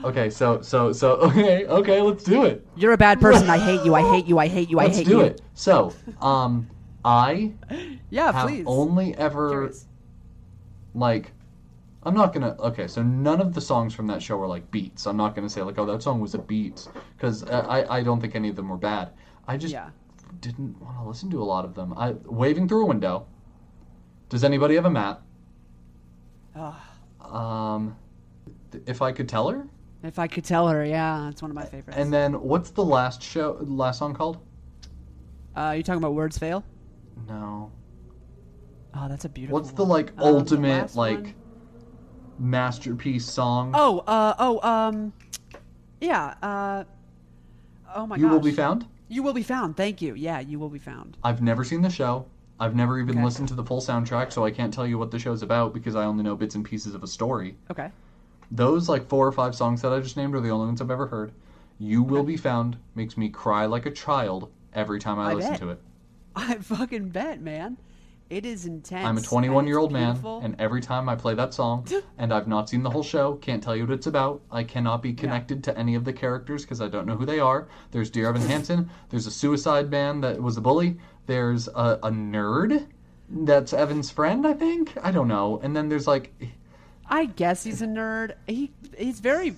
Okay, so so so okay okay, let's do it. You're a bad person. I hate you. I hate you. I hate you. I hate you. Let's do it. So, um, I Yeah, have please. only ever Curious. like I'm not gonna. Okay, so none of the songs from that show were like beats. I'm not gonna say like, oh, that song was a beat, because I I don't think any of them were bad. I just Yeah. didn't want to listen to a lot of them. I waving through a window. Does anybody have a map? Ugh. Um, if I could tell her. If I could tell her, yeah, it's one of my favorites. And then what's the last show? Last song called? uh, you talking about words fail? No. Oh, that's a beautiful. What's the one. like Um, ultimate last like one? masterpiece song? Oh, uh, oh, um, yeah. Uh, oh my god. you gosh. will be found. You will be found. Thank you. Yeah, you will be found. I've never seen the show. I've never even Okay. listened to the full soundtrack, so I can't tell you what the show's about because I only know bits and pieces of a story. Okay. Those like four or five songs that I just named are the only ones I've ever heard. You Will Be Found makes me cry like a child every time I, I listen bet. to it. I fucking bet, man. It is intense. I'm a 21 year old man, and every time I play that song, and I've not seen the whole show, can't tell you what it's about. I cannot be connected to any of the characters because I don't know who they are. There's Dear Evan Hansen. There's a suicide man that was a bully. There's a, a nerd that's Evan's friend, I think. I don't know. And then there's like, I guess he's a nerd. He he's very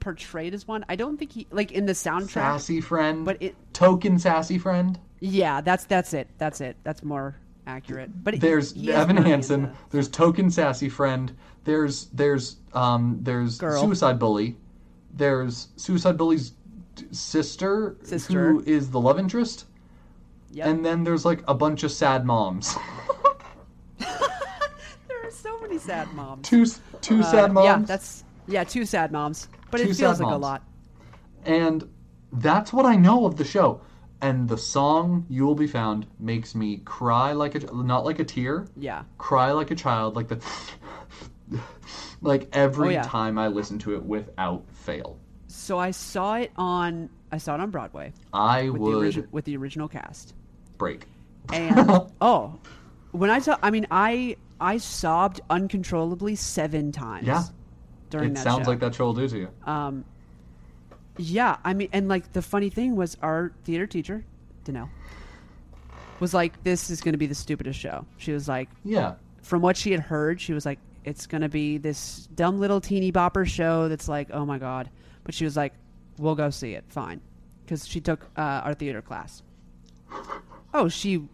portrayed as one. I don't think he like in the soundtrack. sassy friend, But it token sassy friend. yeah, that's that's it. That's it. That's more accurate. But There's he is Evan Hansen. the- There's token sassy friend. There's there's um there's Girl. suicide bully. There's suicide bully's sister, Sister. who is the love interest, Yep. and then there's like a bunch of sad moms. there are so many sad moms. two two Uh, sad moms. Yeah, that's yeah, two sad moms. But Two it feels like a lot. And that's what I know of the show. And the song "You Will Be Found" makes me cry like a not like a tear, Yeah. cry like a child, like the like every Oh, yeah. time I listen to it without fail. So I saw it on I saw it on Broadway I with the would original with the original cast. Break. And oh, when I saw I mean I I sobbed uncontrollably 7 times. Yeah. During it that sounds show. like that show will do to you. Um, yeah, I mean, and like the funny thing was, our theater teacher, Danelle, was like, "This is going to be the stupidest show." She was like, Yeah. from what she had heard, she was like, "It's going to be this dumb little teeny bopper show that's like, oh my god." But she was like, "We'll go see it, fine," because she took uh, our theater class. Oh, she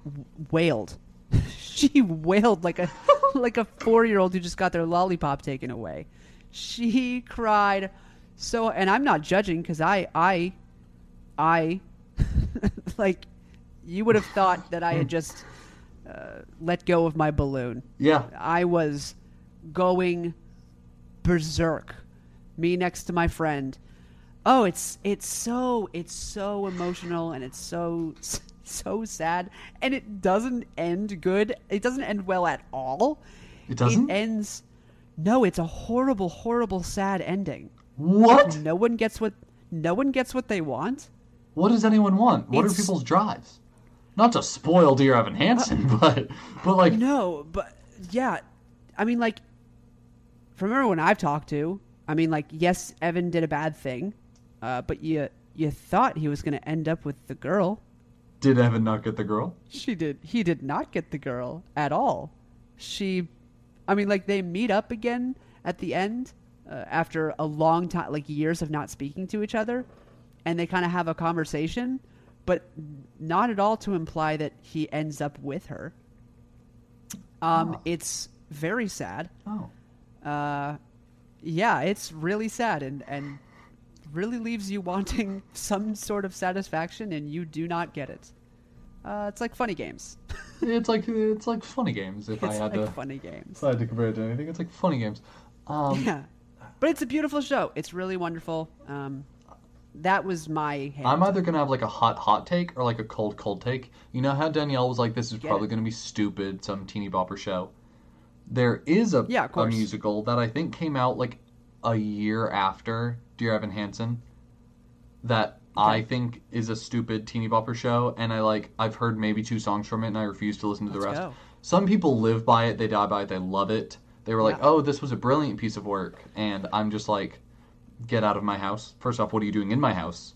wailed. she wailed like a like a four year old who just got their lollipop taken away. She cried so, and I'm not judging because I I I like you would have thought that I had just uh, let go of my balloon. Yeah. I was going berserk. Me next to my friend. Oh, it's it's so it's so emotional and it's so so sad and it doesn't end good. It doesn't end well at all. It doesn't? It ends No, it's a horrible horrible sad ending. What? No one gets what no one gets what they want. What does anyone want? What are people's drives? Not to spoil Dear Evan Hansen, but but like No, but yeah, I mean, like, from everyone I've talked to, I mean, like, yes, Evan did a bad thing, uh, but you you thought he was going to end up with the girl. Did Evan not get the girl? She did. He did not get the girl at all. She, I mean, like, they meet up again at the end uh, after a long time, like years of not speaking to each other, and they kind of have a conversation, but not at all to imply that he ends up with her. Um, Oh. it's very sad. Oh. Uh, yeah, it's really sad and and really leaves you wanting some sort of satisfaction, and you do not get it. Uh, it's like funny games. It's like it's like funny games if I it's had like to funny games. if I had to compare it to anything. It's like funny games. Um, yeah, but it's a beautiful show. It's really wonderful. Um, that was my. Hand. I'm either gonna have like a hot hot take or like a cold cold take. You know how Danielle was like, "This is Get probably it. gonna be stupid, some teeny bopper show." There is a Yeah, a musical that I think came out like a year after Dear Evan Hansen that I think is a stupid teeny bopper show, and I like I've heard maybe two songs from it, and I refuse to listen to the Let's rest. go. Some people live by it, they die by it, they love it. They were like, Yeah. "Oh, this was a brilliant piece of work," and I'm just like, "Get out of my house!" First off, what are you doing in my house?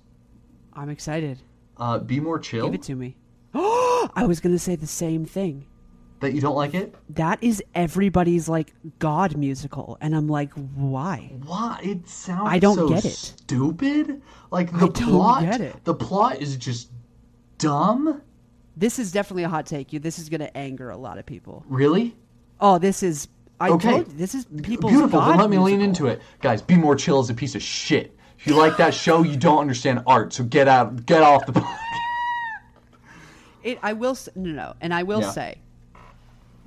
I'm excited. Uh, be more chill. Give it to me. I was gonna say the same thing. That you don't like it? That is everybody's like God musical, and I'm like, why? Why? It sounds I don't so get it. stupid. Like the don't plot get it. the plot is just dumb. This is definitely a hot take. You. This is gonna anger a lot of people. Really? Oh, this is. I Okay. told this is people. Beautiful. God Then let me lean into it. Guys, Be More Chill is a piece of shit. If you like that show, you don't understand art, so get out get off the It, I will. No, no, and I will Yeah. say,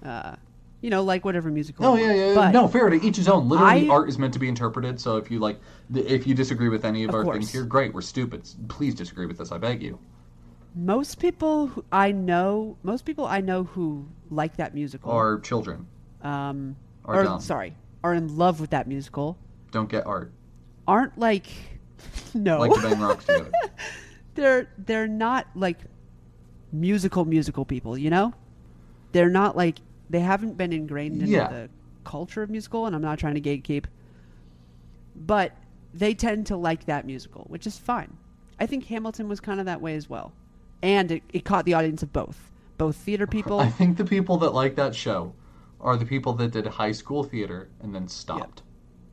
uh, you know, like whatever musical. Oh yeah, yeah. yeah. But no, fair to each his own. Literally, I- art is meant to be interpreted. So if you like, if you disagree with any of, Of our course. things here, great. We're stupid. Please disagree with us. I beg you. most people who I know, most people I know who like that musical, are children um, are or dumb. sorry, are in love with that musical, don't get art. aren't like, no, Like to bang rocks together. they're they're not like musical musical people. You know, they're not like they haven't been ingrained into Yeah. the culture of musical, and I'm not trying to gatekeep, but they tend to like that musical, which is fine. I think Hamilton was kind of that way as well, and it, it caught the audience of both, both theater people. I think the people that like that show are the people that did high school theater and then stopped.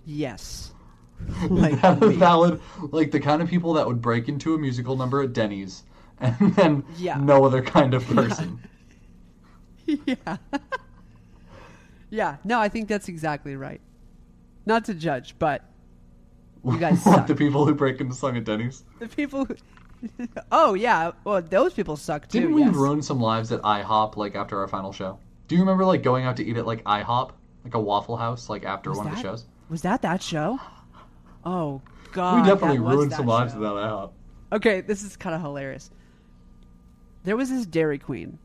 yes, like valid, like the kind of people that would break into a musical number at Denny's and then Yeah. no other kind of person. yeah. Yeah, no, I think that's exactly right. Not to judge, but you guys What, suck. the people who break into song at Denny's. The people who... Oh, yeah. Well, those people suck too. Didn't we yes. ruin some lives at IHOP like after our final show? Do you remember like going out to eat at like IHOP, like a Waffle House, like after Was one of the shows? Was that that show? Oh, God. we definitely that ruined that some lives at that IHOP. Okay, this is kind of hilarious. There was this Dairy Queen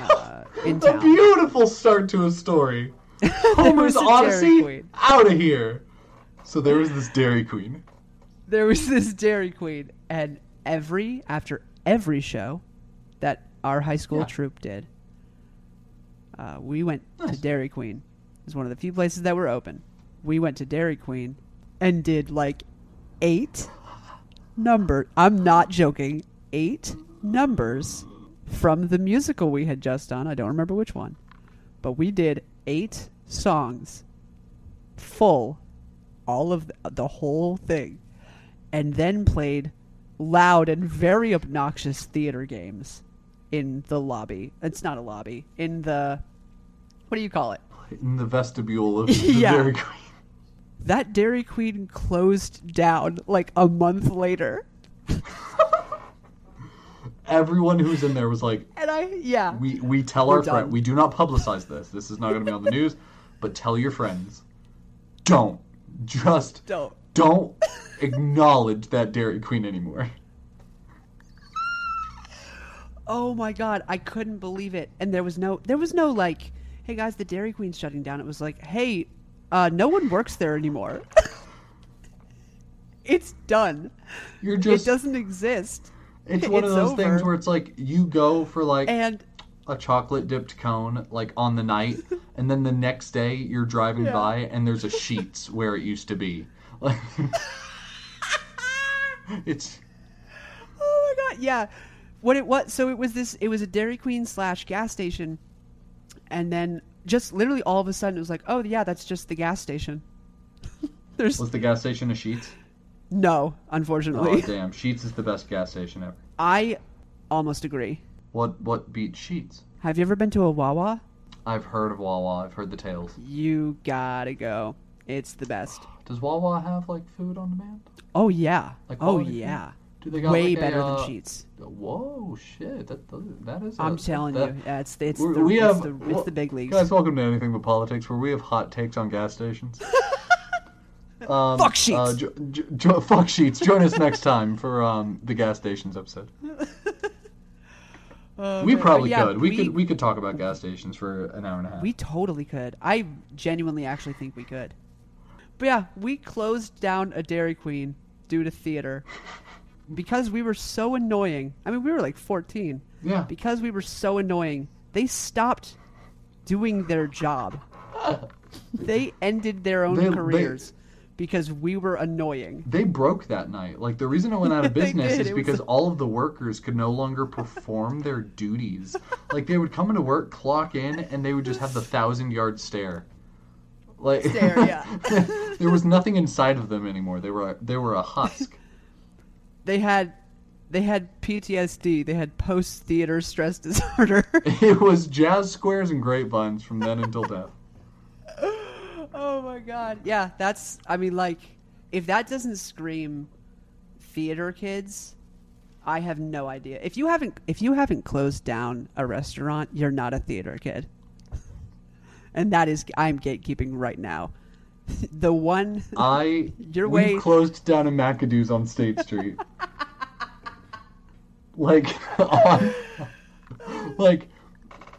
uh, in A beautiful start to a story. Homer's a Odyssey out of here. So there was this Dairy Queen. there was this Dairy Queen, and every after every show that our high school Yeah. troupe did, uh, we went to Dairy Queen. It's one of the few places that were open. We went to Dairy Queen and did like eight number. I'm not joking. Eight numbers from the musical we had just done. I don't remember which one, but we did eight songs, full, all of the, the whole thing, and then played loud and very obnoxious theater games in the lobby. It's not a lobby. In the what do you call it? In the vestibule of the Yeah. Dairy Queen. That Dairy Queen closed down like a month later. Everyone who's in there was like, And I yeah. we, we tell We're our friends, we do not publicize this. This is not going to be on the news, but tell your friends. Don't. Just don't. don't acknowledge that Dairy Queen anymore. Oh my god, I couldn't believe it. And there was no there was no like, hey guys, the Dairy Queen's shutting down. It was like, hey, uh, no one works there anymore. it's done. You're just it doesn't exist. It's one of those over. things where it's like you go for like And a chocolate dipped cone like on the night, and then the next day you're driving Yeah. by and there's a Sheetz where it used to be. Like, it's oh my god, yeah. What it was so it was this it was a Dairy Queen slash gas station and then just literally all of a sudden it was like, oh yeah, that's just the gas station. There's was the gas station a Sheetz? No, unfortunately. Oh damn, Sheetz is the best gas station ever. I almost agree. What what beat Sheetz? Have you ever been to a Wawa? I've heard of Wawa. I've heard the tales. You gotta go. It's the best. Does Wawa have like food on demand? Oh yeah. Like oh quality food? yeah. Do they got Way like, a, better uh, than Sheetz. Whoa, shit! That that is. I'm telling that- you, yeah, it's it's the, we it's, have the, it's well, the big leagues. Guys, welcome to Anything But Politics, where we have hot takes on gas stations. um, Fuck Sheetz. Uh, jo- jo- jo- fuck Sheetz. Join us next time for um, the gas stations episode. Oh, we probably Yeah, could. We, could. We could talk about gas stations for an hour and a half. We totally could. I genuinely actually think we could. But yeah, we closed down a Dairy Queen due to theater because we were so annoying. I mean, we were like 14. yeah. Because we were so annoying, they stopped doing their job. they ended their own They- they- careers because we were annoying. They broke that night. Like the reason it went out of business is It was- because all of the workers could no longer perform their duties. Like they would come into work, clock in, and they would just have the thousand yard stare. Like Stare, yeah. there was nothing inside of them anymore. They were they were a husk. They had they had PTSD. They had post theater stress disorder. it was jazz squares and grapevines from then until death. Oh my god. Yeah, that's I mean like if that doesn't scream theater kids, I have no idea. If you haven't if you haven't closed down a restaurant, you're not a theater kid. and that is I'm gatekeeping right now. the one I Your we way- closed down a McAdoo's on State Street. like on, like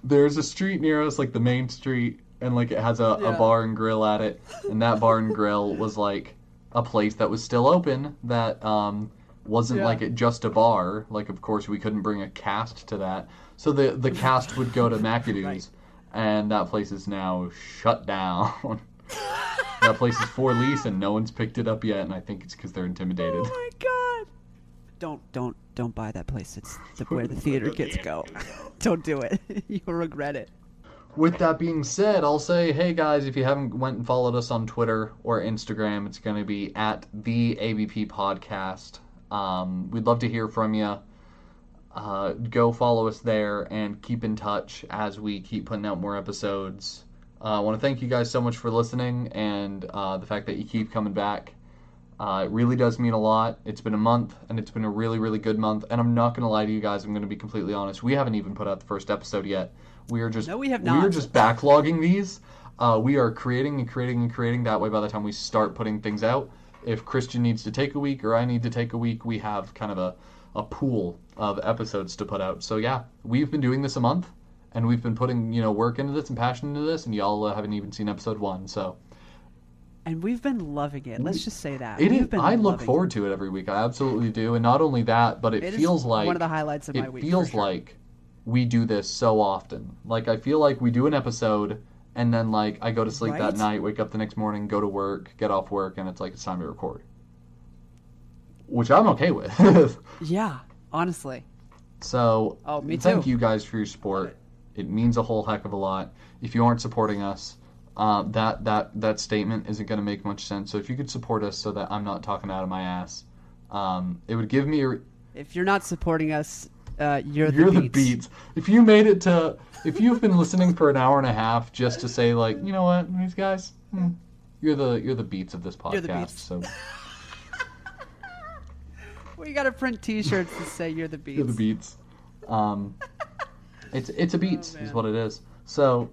there's a street near us, like the main street, and like it has a, a bar and grill at it, and that bar and grill was like a place that was still open that um wasn't Yeah. like it just a bar. Like of course we couldn't bring a cast to that. So the the cast would go to McAdoo's Right. and that place is now shut down. that place is for lease and no one's picked it up yet and I think it's because they're intimidated. Oh my god! Don't don't don't buy that place. It's the, where the theater kids go. don't do it. You'll regret it. With that being said, I'll say, hey guys, if you haven't went and followed us on Twitter or Instagram, it's going to be at the ABP Podcast. Um, we'd love to hear from you. Uh, go follow us there and keep in touch as we keep putting out more episodes. Uh, I want to thank you guys so much for listening and uh, the fact that you keep coming back. Uh, it really does mean a lot. It's been a month, and it's been a really, really good month. And I'm not going to lie to you guys. I'm going to be completely honest. We haven't even put out the first episode yet. We are just No, we have not. We are just backlogging these. Uh, we are creating and creating and creating. That way, by the time we start putting things out, if Christian needs to take a week or I need to take a week, we have kind of a, a pool of episodes to put out. So yeah, we've been doing this a month, and we've been putting you know work into this and passion into this, and y'all uh, haven't even seen episode one. So And we've been loving it. Let's just say that. it is. I look forward to it every week. I absolutely do, and not only that, but it, It feels like one of the highlights of my it week. for feels sure. like we do this so often. Like I feel like we do an episode and then like I go to sleep that night, wake up the next morning, go to work, get off work, and it's like it's time to record. Which I'm okay with. Yeah, honestly. so Oh, me thank too. you guys for your support. It means a whole heck of a lot. If you aren't supporting us, uh, that that that statement isn't going to make much sense. So if you could support us, so that I'm not talking out of my ass, um, it would give me a, If you're not supporting us, uh, you're the You're beats. the beats. If you made it to, if you've been listening for an hour and a half just to say like, you know what, these guys, hmm, you're the you're the beats of this podcast. You're the beats. So We gotta print T-shirts that say "You're the beats." you're the beats. Um, it's it's a beats is Oh, man. what it is. So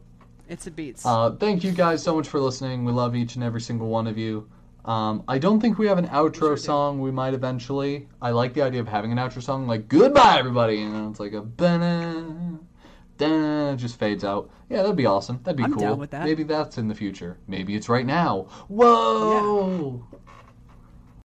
It's a beats. uh, thank you guys so much for listening. We love each and every single one of you. Um, I don't think we have an outro song. We might eventually. I like the idea of having an outro song, like "Goodbye, everybody," and it's like a "Ba-na, da," it just fades out. Yeah, that'd be awesome. That'd be I'm cool. that. Maybe that's in the future. Maybe it's right now. Whoa!